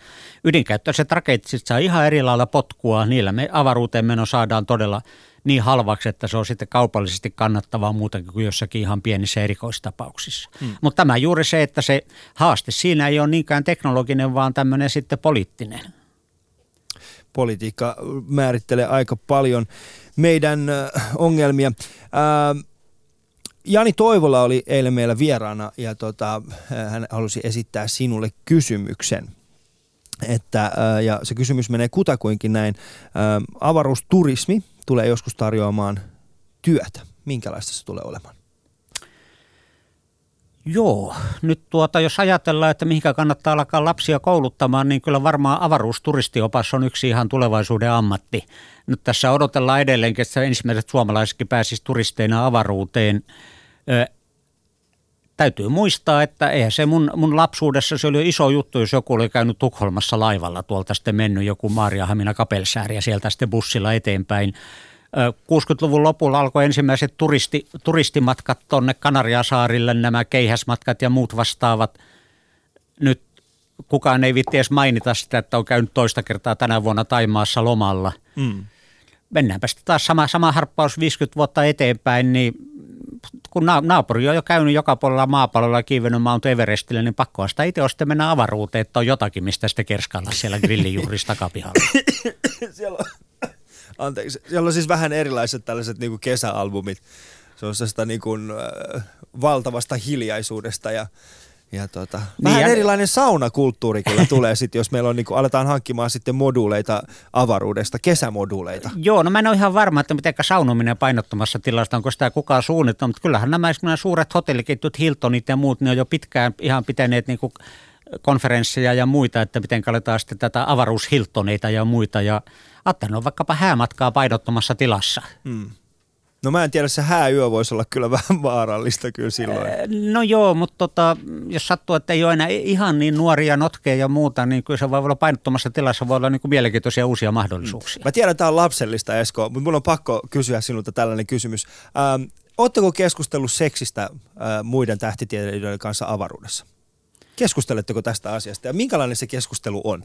Ydinkäyttöiset raketit saa ihan eri lailla potkua. Niillä me avaruuteen meno saadaan todella niin halvaksi, että se on sitten kaupallisesti kannattavaa muutakin kuin jossakin ihan pienissä erikoistapauksissa. Hmm. Mutta tämä juuri se, että se haaste siinä ei ole niinkään teknologinen, vaan tämmöinen sitten poliittinen. Politiikka määrittelee aika paljon meidän ongelmia. Jani Toivola oli eilen meillä vieraana ja tota, hän halusi esittää sinulle kysymyksen. Että, ja se kysymys menee kutakuinkin näin. Avaruusturismi tulee joskus tarjoamaan työtä. Minkälaista se tulee olemaan? Joo, nyt tuota, jos ajatellaan, että mihinkä kannattaa alkaa lapsia kouluttamaan, niin kyllä varmaan avaruusturistiopas on yksi ihan tulevaisuuden ammatti. Nyt tässä odotellaan edelleenkin, että ensimmäiset suomalaisetkin pääsisivät turisteina avaruuteen. Ö, täytyy muistaa, että eihän se mun, mun lapsuudessa se oli iso juttu, jos joku oli käynyt Tukholmassa laivalla, tuolta sitten mennyt joku Maria Hamina Kapelsääri ja sieltä sitten bussilla eteenpäin. 60-luvun lopulla alkoi ensimmäiset turisti, turistimatkat tuonne Kanariasaarille, nämä keihäsmatkat ja muut vastaavat. Nyt kukaan ei vitti edes mainita sitä, että on käynyt toista kertaa tänä vuonna Taimaassa lomalla. Mm. Mennäänpä sitten taas sama, sama harppaus 50 vuotta eteenpäin, niin kun naapuri on jo käynyt joka puolella maapallolla ja kiivennyt Mount Everestille, niin pakkoa sitä itse on sitten mennä avaruuteen, että on jotakin, mistä sitten kerskailla siellä grillin juurissa takapihalla. siellä on Anteeksi. Siellä on siis vähän erilaiset tällaiset niin kuin kesäalbumit. Se on sitä niin kuin, äh, valtavasta hiljaisuudesta ja ja tota, niin vähän ja... erilainen saunakulttuuri kyllä tulee sitten, jos meillä on, niin aletaan hankkimaan sitten moduuleita avaruudesta, kesämoduuleita. Joo, no mä en ole ihan varma, että miten saunominen painottomassa tilasta, onko sitä kukaan suunnitellut, mutta kyllähän nämä, nämä suuret hotelliketjut, Hiltonit ja muut, ne on jo pitkään ihan pitäneet niin kuin konferensseja ja muita, että miten aletaan sitten tätä avaruushiltoneita ja muita ja Atten on vaikkapa häämatkaa painottomassa tilassa. Hmm. No mä en tiedä, se hääyö voisi olla kyllä vähän vaarallista kyllä silloin. No joo, mutta tota, jos sattuu, että ei ole enää ihan niin nuoria notkeja ja muuta, niin kyllä se voi olla painottomassa tilassa, voi olla niin kuin mielenkiintoisia uusia mahdollisuuksia. Mä tiedän, että tämä on lapsellista Esko, mutta mun on pakko kysyä sinulta tällainen kysymys. Ähm, Oletteko keskustellut seksistä äh, muiden tähtitieteilijöiden kanssa avaruudessa? Keskusteletteko tästä asiasta ja minkälainen se keskustelu on?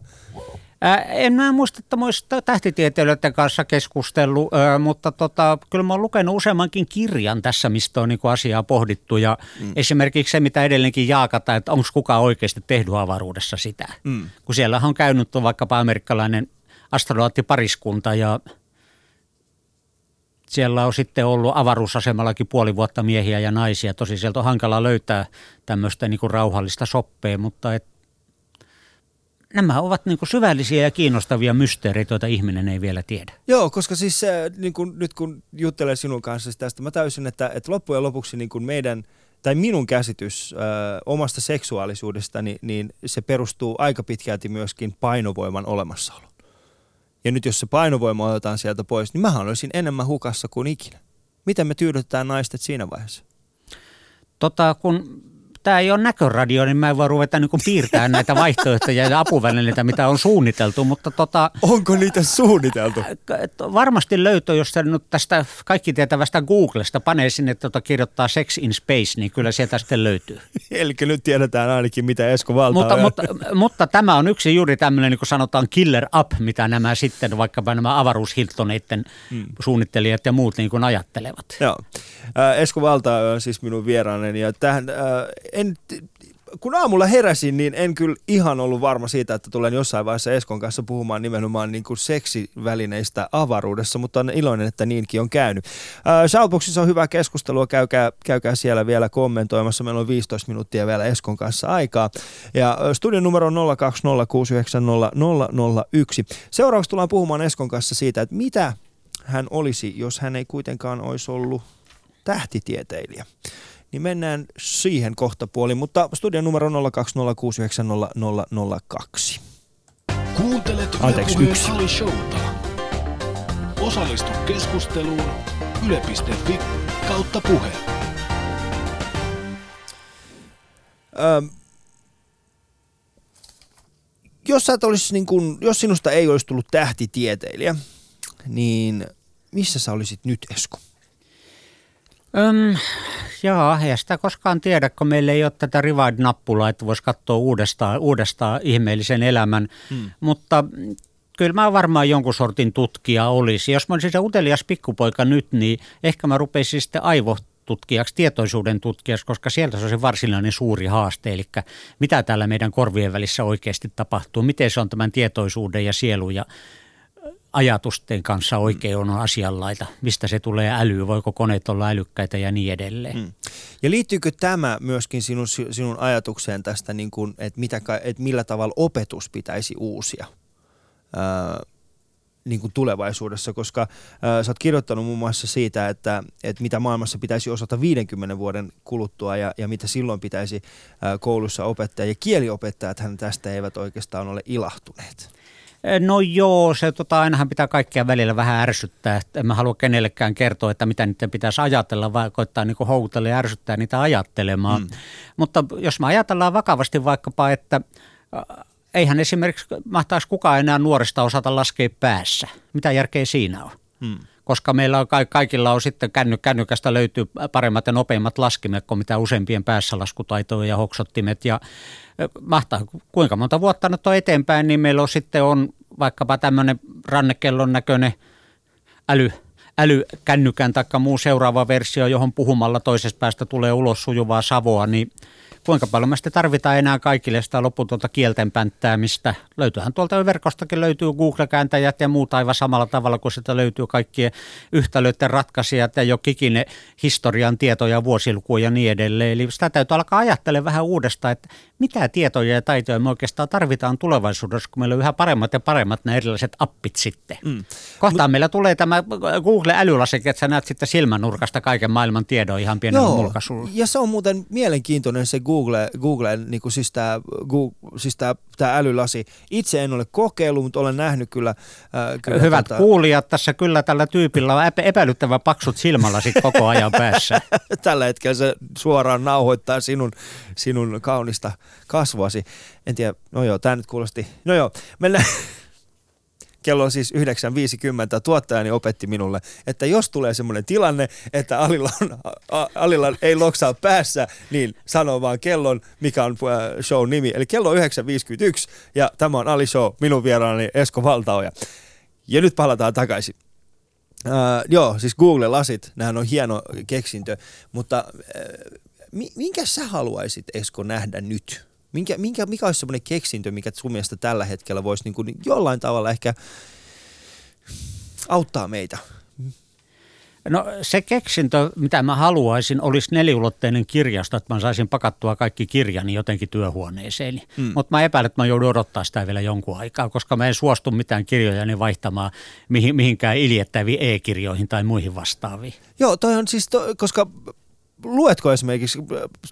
En mä muista, että mä tähtitieteilijöiden kanssa keskustellut, mutta tota, kyllä mä oon lukenut useammankin kirjan tässä, mistä on niinku asiaa pohdittu. Ja mm. esimerkiksi se, mitä edelleenkin jaakata, että onko kukaan oikeasti tehnyt avaruudessa sitä. Mm. Kun siellä on käynyt vaikkapa amerikkalainen astronauttipariskunta ja siellä on sitten ollut avaruusasemallakin puoli vuotta miehiä ja naisia. Tosi sieltä on hankala löytää tämmöistä niin kuin rauhallista soppea, mutta et, nämä ovat niin kuin syvällisiä ja kiinnostavia mysteereitä, joita ihminen ei vielä tiedä. Joo, koska siis niin kun, nyt kun juttelen sinun kanssa tästä, mä täysin, että, että loppujen lopuksi niin kuin meidän – tai minun käsitys ö, omasta seksuaalisuudesta, niin, niin se perustuu aika pitkälti myöskin painovoiman olemassaoloon. Ja nyt jos se painovoima otetaan sieltä pois, niin mä olisin enemmän hukassa kuin ikinä. Miten me tyydytetään naiset siinä vaiheessa? Tota, kun tämä ei ole näköradio, niin mä en voi ruveta niin piirtämään näitä vaihtoehtoja ja apuvälineitä, mitä on suunniteltu. Mutta tota, Onko niitä suunniteltu? Varmasti löytyy, jos nyt tästä kaikki tietävästä Googlesta panee sinne, tota, kirjoittaa Sex in Space, niin kyllä sieltä sitten löytyy. Eli nyt tiedetään ainakin, mitä Esko Valta mutta, mutta, mutta, tämä on yksi juuri tämmöinen, niin kuin sanotaan killer up, mitä nämä sitten, vaikkapa nämä avaruushiltoneiden hmm. suunnittelijat ja muut niin kuin ajattelevat. Joo. Esko Valta on siis minun vieraaneni ja tähän en, kun aamulla heräsin, niin en kyllä ihan ollut varma siitä, että tulen jossain vaiheessa Eskon kanssa puhumaan nimenomaan niin kuin seksivälineistä avaruudessa, mutta on iloinen, että niinkin on käynyt. Äh, Shoutboxissa on hyvää keskustelua, käykää, käykää siellä vielä kommentoimassa. Meillä on 15 minuuttia vielä Eskon kanssa aikaa. Ja studion numero on 020690001. Seuraavaksi tullaan puhumaan Eskon kanssa siitä, että mitä hän olisi, jos hän ei kuitenkaan olisi ollut tähtitieteilijä niin mennään siihen kohta puoli, mutta studion numero 020690002. Kuuntelet Anteeksi, yksi. Showta. Osallistu keskusteluun yle.fi kautta puhe. Öm, jos, sä olisi niin kun, jos sinusta ei olisi tullut tähtitieteilijä, niin missä sä olisit nyt, Esko? Öm, Joo, ei sitä koskaan tiedä, kun meillä ei ole tätä rewind-nappulaa, että voisi katsoa uudestaan, uudestaan ihmeellisen elämän. Hmm. Mutta kyllä mä varmaan jonkun sortin tutkija olisi. Jos mä olisin se utelias pikkupoika nyt, niin ehkä mä rupeisin sitten aivotutkijaksi, tietoisuuden tutkijaksi, koska sieltä se on se varsinainen suuri haaste. Eli mitä täällä meidän korvien välissä oikeasti tapahtuu, miten se on tämän tietoisuuden ja sielun ja ajatusten kanssa oikein on asianlaita, mistä se tulee äly, voiko koneet olla älykkäitä ja niin edelleen. Hmm. Ja liittyykö tämä myöskin sinun, sinun ajatukseen tästä, niin kuin, että, mitä, että millä tavalla opetus pitäisi uusia? Ää, niin kuin tulevaisuudessa, koska ää, sä oot kirjoittanut muun muassa siitä, että, että mitä maailmassa pitäisi osata 50 vuoden kuluttua ja, ja mitä silloin pitäisi koulussa opettaa. Ja kieliopettajathan tästä eivät oikeastaan ole ilahtuneet. No joo, se tota, ainahan pitää kaikkia välillä vähän ärsyttää. En mä halua kenellekään kertoa, että mitä niiden pitäisi ajatella, vaan koittaa niin houkutella ja ärsyttää niitä ajattelemaan. Mm. Mutta jos me ajatellaan vakavasti vaikkapa, että eihän esimerkiksi mahtaisi kukaan enää nuorista osata laskea päässä. Mitä järkeä siinä on? Mm koska meillä on, kaikilla on sitten känny, kännykästä löytyy paremmat ja nopeimmat laskimet kuin mitä useimpien päässä laskutaitoja ja hoksottimet. Ja mahtaa, kuinka monta vuotta nyt on eteenpäin, niin meillä on sitten on vaikkapa tämmöinen rannekellon näköinen äly, älykännykän tai muu seuraava versio, johon puhumalla toisesta päästä tulee ulos sujuvaa savoa, niin – kuinka paljon me sitten tarvitaan enää kaikille sitä loputonta kielten pänttäämistä. Löytyyhän tuolta verkostakin löytyy Google-kääntäjät ja muut aivan samalla tavalla kuin sitä löytyy kaikkien yhtälöiden ratkaisijat ja jo kikine historian tietoja, vuosilukuja ja niin edelleen. Eli sitä täytyy alkaa ajattelemaan vähän uudestaan, että mitä tietoja ja taitoja me oikeastaan tarvitaan tulevaisuudessa, kun meillä on yhä paremmat ja paremmat nämä erilaiset appit sitten. Mm. Kohtaan Mut, meillä tulee tämä Google-älylasike, että sä näet sitten silmänurkasta kaiken maailman tiedon ihan pienellä mulkaisulla. Ja se on muuten mielenkiintoinen se Google, Google niin kuin siis tämä, Google, siis tämä älylasi. Itse en ole kokeillut, mutta olen nähnyt kyllä. Äh, kyllä Hyvät tota... kuulijat, tässä kyllä tällä tyypillä on epäilyttävän paksut silmälasit koko ajan päässä. tällä hetkellä se suoraan nauhoittaa sinun, sinun kaunista kasvoasi. En tiedä, no joo, tämä nyt kuulosti. No joo, mennään. Kello on siis 9.50. Tuottajani opetti minulle, että jos tulee semmoinen tilanne, että Alilla, on, Alilla ei loksaa päässä, niin sanoo vaan kellon, mikä on äh, show nimi. Eli kello on 9.51 ja tämä on Ali Show, minun vieraani Esko Valtaoja. Ja nyt palataan takaisin. Uh, joo, siis Google-lasit, nämähän on hieno keksintö, mutta uh, minkä sä haluaisit Esko nähdä nyt? Minkä, minkä, mikä olisi semmoinen keksintö, mikä sun mielestä tällä hetkellä voisi niin kuin jollain tavalla ehkä auttaa meitä? No se keksintö, mitä mä haluaisin, olisi neliulotteinen kirjasto, että mä saisin pakattua kaikki kirjani jotenkin työhuoneeseen. Mm. Mutta mä epäilen, että mä joudun odottaa sitä vielä jonkun aikaa, koska mä en suostu mitään kirjoja vaihtamaan mihin, mihinkään iljettäviin e-kirjoihin tai muihin vastaaviin. Joo, toi on siis, to, koska luetko esimerkiksi,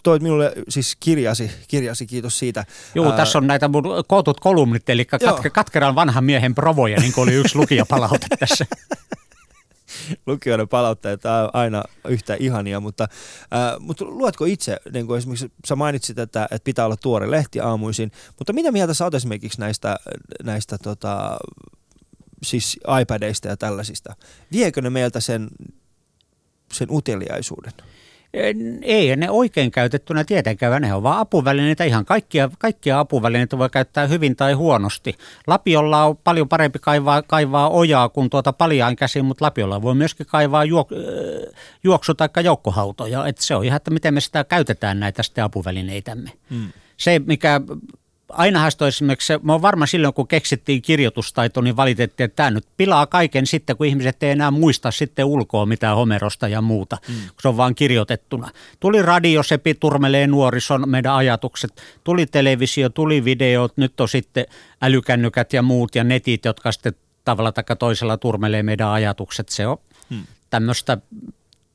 toit minulle siis kirjasi, kirjasi kiitos siitä. Joo, Ää... tässä on näitä mun kootut kolumnit, eli katke, katkeran vanhan miehen provoja, niin kuin oli yksi lukijapalaute tässä. lukijoiden palautteet on aina yhtä ihania, mutta, ää, mutta luetko itse, niin kuin esimerkiksi sä mainitsit, että, että pitää olla tuore lehti aamuisin, mutta mitä mieltä sä oot esimerkiksi näistä, näistä tota, siis iPadeista ja tällaisista? Viekö ne meiltä sen, sen uteliaisuuden? Ei ne oikein käytettynä tietenkään, ne on vaan apuvälineitä. Ihan kaikkia, kaikkia apuvälineitä voi käyttää hyvin tai huonosti. Lapiolla on paljon parempi kaivaa, kaivaa ojaa kuin tuota paljaan käsin, mutta lapiolla voi myöskin kaivaa juok, juoksu- tai joukkohautoja. Et se on ihan, että miten me sitä käytetään näitä sitten apuvälineitämme. Hmm. Se, mikä aina toi esimerkiksi, mä oon varma silloin, kun keksittiin kirjoitustaito, niin valitettiin, että tämä nyt pilaa kaiken sitten, kun ihmiset ei enää muista sitten ulkoa mitään Homerosta ja muuta, mm. kun se on vaan kirjoitettuna. Tuli radio, se turmelee nuorison meidän ajatukset, tuli televisio, tuli videot, nyt on sitten älykännykät ja muut ja netit, jotka sitten tavalla tai toisella turmelee meidän ajatukset. Se on mm. tämmöistä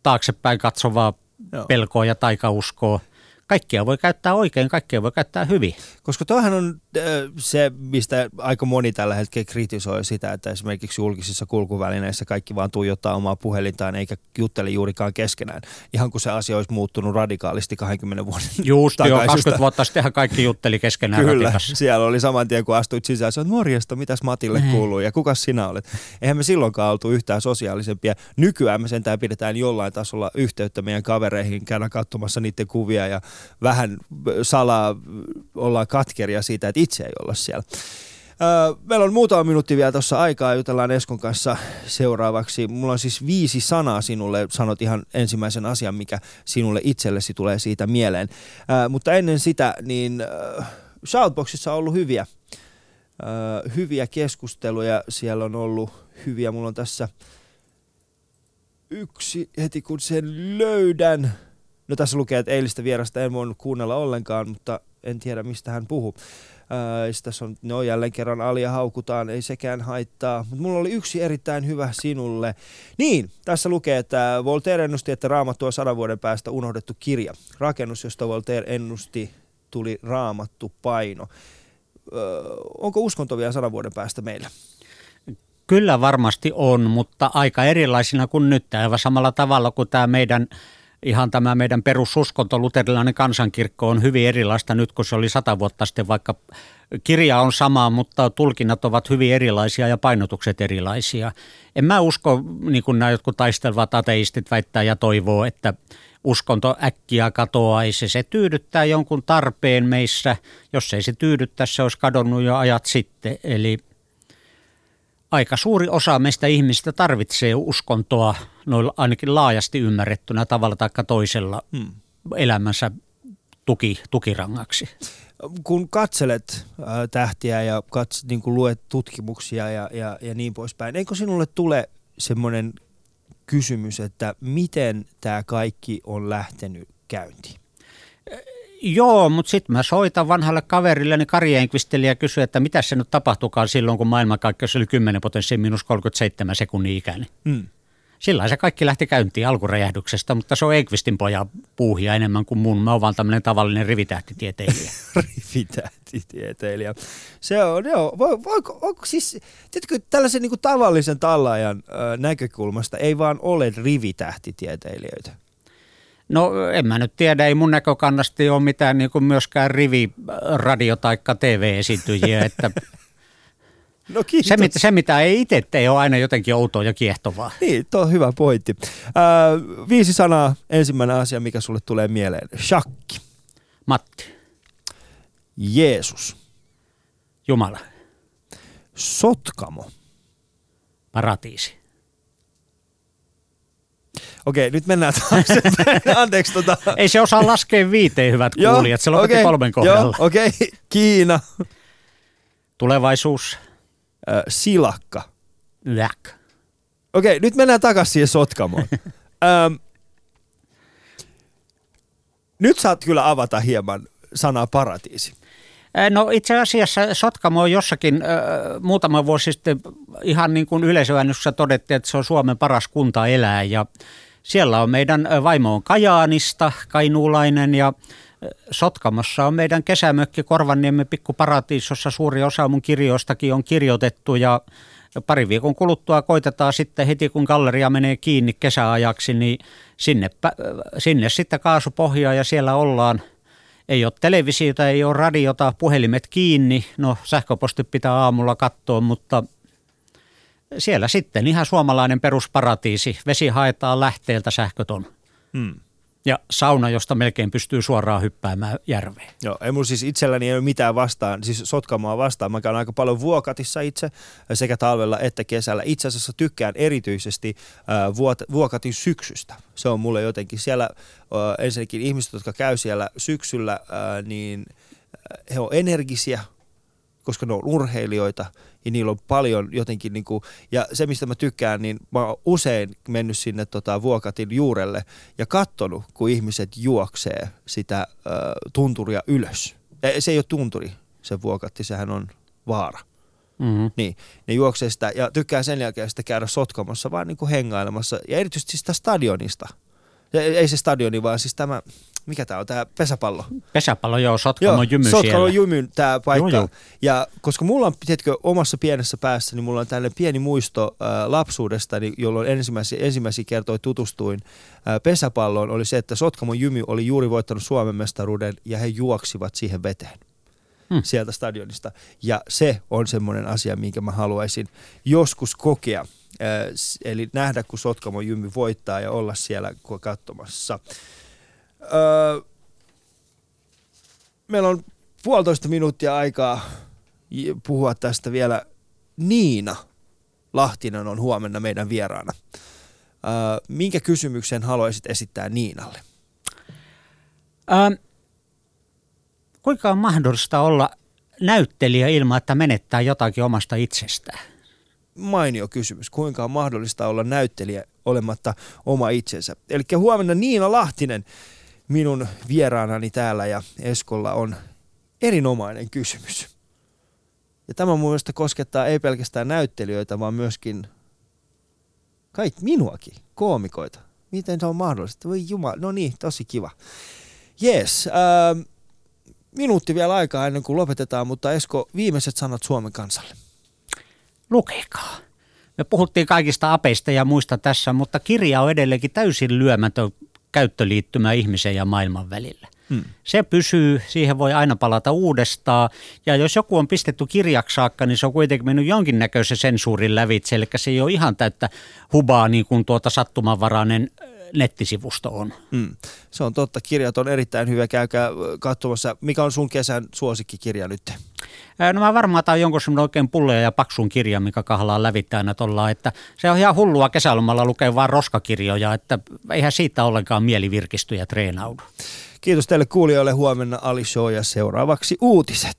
taaksepäin katsovaa Joo. pelkoa ja taikauskoa kaikkia voi käyttää oikein, kaikkia voi käyttää hyvin. Koska toihan on äh, se, mistä aika moni tällä hetkellä kritisoi sitä, että esimerkiksi julkisissa kulkuvälineissä kaikki vaan tuijottaa omaa puhelintaan eikä juttele juurikaan keskenään. Ihan kun se asia olisi muuttunut radikaalisti 20 vuoden Just jo, 20 vuotta sittenhän kaikki jutteli keskenään Kyllä, ratikassa. siellä oli saman tien kun astuit sisään, että morjesta, mitäs Matille niin. kuuluu ja kuka sinä olet. Eihän me silloinkaan oltu yhtään sosiaalisempia. Nykyään me sentään pidetään jollain tasolla yhteyttä meidän kavereihin, käydään katsomassa niiden kuvia ja vähän salaa ollaan katkeria siitä, että itse ei olla siellä. Meillä on muutama minuutti vielä tuossa aikaa, jutellaan Eskon kanssa seuraavaksi. Mulla on siis viisi sanaa sinulle, sanot ihan ensimmäisen asian, mikä sinulle itsellesi tulee siitä mieleen. Mutta ennen sitä, niin Shoutboxissa on ollut hyviä, hyviä keskusteluja, siellä on ollut hyviä. Mulla on tässä yksi heti, kun sen löydän. No tässä lukee, että eilistä vierasta en voinut kuunnella ollenkaan, mutta en tiedä mistä hän puhuu. Ää, tässä on, no jälleen kerran alia haukutaan, ei sekään haittaa. Mutta mulla oli yksi erittäin hyvä sinulle. Niin, tässä lukee, että Voltaire ennusti, että Raamattu on sadan vuoden päästä unohdettu kirja. Rakennus, josta Voltaire ennusti, tuli Raamattu paino. Öö, onko uskonto vielä sadan vuoden päästä meillä? Kyllä varmasti on, mutta aika erilaisina kuin nyt. Aivan samalla tavalla kuin tämä meidän ihan tämä meidän perususkonto, luterilainen kansankirkko on hyvin erilaista nyt kuin se oli sata vuotta sitten, vaikka kirja on sama, mutta tulkinnat ovat hyvin erilaisia ja painotukset erilaisia. En mä usko, niin kuin nämä jotkut taistelevat ateistit väittää ja toivoo, että uskonto äkkiä katoaisi. Se tyydyttää jonkun tarpeen meissä. Jos ei se tyydyttää, se olisi kadonnut jo ajat sitten. Eli aika suuri osa meistä ihmistä tarvitsee uskontoa noilla ainakin laajasti ymmärrettynä tavalla tai toisella hmm. elämänsä tuki, tukirangaksi. Kun katselet äh, tähtiä ja kats, niin kuin luet tutkimuksia ja, ja, ja niin poispäin, eikö sinulle tule semmoinen kysymys, että miten tämä kaikki on lähtenyt käyntiin? Joo, mutta sitten mä soitan vanhalle kaverilleni Kari Enqvistille ja kysyn, että mitä se nyt tapahtukaan silloin, kun maailmankaikkeus oli 10 potenssiin minus 37 sekunnin ikäinen. Hmm. Sillä se kaikki lähti käyntiin alkuräjähdyksestä, mutta se on Enqvistin poja puuhia enemmän kuin mun. Mä oon vaan tämmöinen tavallinen rivitähtitieteilijä. rivitähtitieteilijä. Se on, joo. Vo, voiko, onko siis, tiedätkö, tällaisen niin kuin tavallisen tallaajan äh, näkökulmasta ei vaan ole rivitähtitieteilijöitä? No en mä nyt tiedä, ei mun näkökannasta ole mitään niin kuin myöskään rivi radio- tai TV-esiintyjiä, että No se, mitä, se, mitä ei itse tee, on aina jotenkin outoa ja kiehtovaa. Niin, tuo on hyvä pointti. Äh, viisi sanaa. Ensimmäinen asia, mikä sulle tulee mieleen. Shakki. Matti. Jeesus. Jumala. Sotkamo. Paratiisi. Okei, nyt mennään taaksepäin. Anteeksi. Tota. Ei se osaa laskea viiteen, hyvät kuulijat. Se lopetti okay, kolmen kohdalla. Okei, okay. Kiina. Tulevaisuus. Äh, silakka. Läk. Okei, nyt mennään takaisin siihen Sotkamoon. Öm, nyt saat kyllä avata hieman sanaa paratiisi. No itse asiassa Sotkamo on jossakin äh, muutama vuosi sitten ihan niin kuin yleisöännyssä todettiin, että se on Suomen paras kunta elää ja siellä on meidän vaimo on Kajaanista, kainuulainen ja Sotkamossa on meidän kesämökki Korvanniemen pikkuparatiisossa. Suuri osa mun kirjoistakin on kirjoitettu ja pari viikon kuluttua koitetaan sitten heti kun galleria menee kiinni kesäajaksi, niin sinne, sinne sitten kaasupohjaa ja siellä ollaan. Ei ole televisiota, ei ole radiota, puhelimet kiinni. No sähköposti pitää aamulla katsoa, mutta siellä sitten ihan suomalainen perusparatiisi. Vesi haetaan lähteeltä, sähköt on. Hmm ja sauna, josta melkein pystyy suoraan hyppäämään järveen. Joo, ei mun siis itselläni ei ole mitään vastaan, siis Sotkamoa vastaan. Mä käyn aika paljon Vuokatissa itse sekä talvella että kesällä. Itse asiassa tykkään erityisesti äh, Vuokatin syksystä. Se on mulle jotenkin siellä, äh, ensinnäkin ihmiset, jotka käy siellä syksyllä, äh, niin he on energisiä, koska ne on urheilijoita ja niillä on paljon jotenkin, niin kuin, ja se mistä mä tykkään, niin mä oon usein mennyt sinne tota, Vuokatin juurelle ja katsonut, kun ihmiset juoksee sitä äh, tunturia ylös. Se ei ole tunturi, se Vuokatti, sehän on vaara. Mm-hmm. Niin, ne juoksee sitä ja tykkää sen jälkeen sitä käydä sotkamassa, vaan niin kuin hengailemassa ja erityisesti sitä stadionista. Ja ei se stadioni, vaan siis tämä mikä tämä on, tämä pesäpallo? Pesäpallo, joo, Sotkamo jymy Sotkamo siellä. jymy tämä paikka. Joo, joo. Ja koska mulla on, tiedätkö, omassa pienessä päässä, niin mulla on tällainen pieni muisto äh, lapsuudesta, niin jolloin ensimmäisiä, ensimmäisiä kertoja tutustuin äh, pesäpalloon, oli se, että Sotkamo jymy oli juuri voittanut Suomen mestaruuden ja he juoksivat siihen veteen hmm. sieltä stadionista. Ja se on semmoinen asia, minkä mä haluaisin joskus kokea. Äh, eli nähdä, kun Sotkamo jymy voittaa ja olla siellä katsomassa. Öö, meillä on puolitoista minuuttia aikaa puhua tästä vielä. Niina Lahtinen on huomenna meidän vieraana. Öö, minkä kysymyksen haluaisit esittää Niinalle? Öö, kuinka on mahdollista olla näyttelijä ilman, että menettää jotakin omasta itsestään? Mainio kysymys. Kuinka on mahdollista olla näyttelijä olematta oma itsensä? Eli huomenna Niina Lahtinen minun vieraanani täällä ja Eskolla on erinomainen kysymys. Ja tämä mun mielestä koskettaa ei pelkästään näyttelijöitä, vaan myöskin kaikki minuakin, koomikoita. Miten se on mahdollista? Voi jumala, no niin, tosi kiva. Jees, äh, minuutti vielä aikaa ennen kuin lopetetaan, mutta Esko, viimeiset sanat Suomen kansalle. Lukekaa. Me puhuttiin kaikista apeista ja muista tässä, mutta kirja on edelleenkin täysin lyömätön käyttöliittymä ihmisen ja maailman välillä. Hmm. Se pysyy, siihen voi aina palata uudestaan. Ja jos joku on pistetty kirjaksi saakka, niin se on kuitenkin mennyt jonkinnäköisen sensuurin lävitse. Eli se ei ole ihan täyttä hubaa niin kuin tuota sattumanvarainen nettisivusto on. Hmm. Se on totta. Kirjat on erittäin hyvä. Käykää katsomassa. Mikä on sun kesän suosikkikirja nyt? No mä varmaan otan jonkun semmoinen oikein pulleja ja paksun kirjan, mikä kahlaa lävittää aina tollaan, että se on ihan hullua kesälomalla lukea vaan roskakirjoja, että eihän siitä ollenkaan mieli virkisty ja treenaudu. Kiitos teille kuulijoille. Huomenna Ali Show ja seuraavaksi uutiset.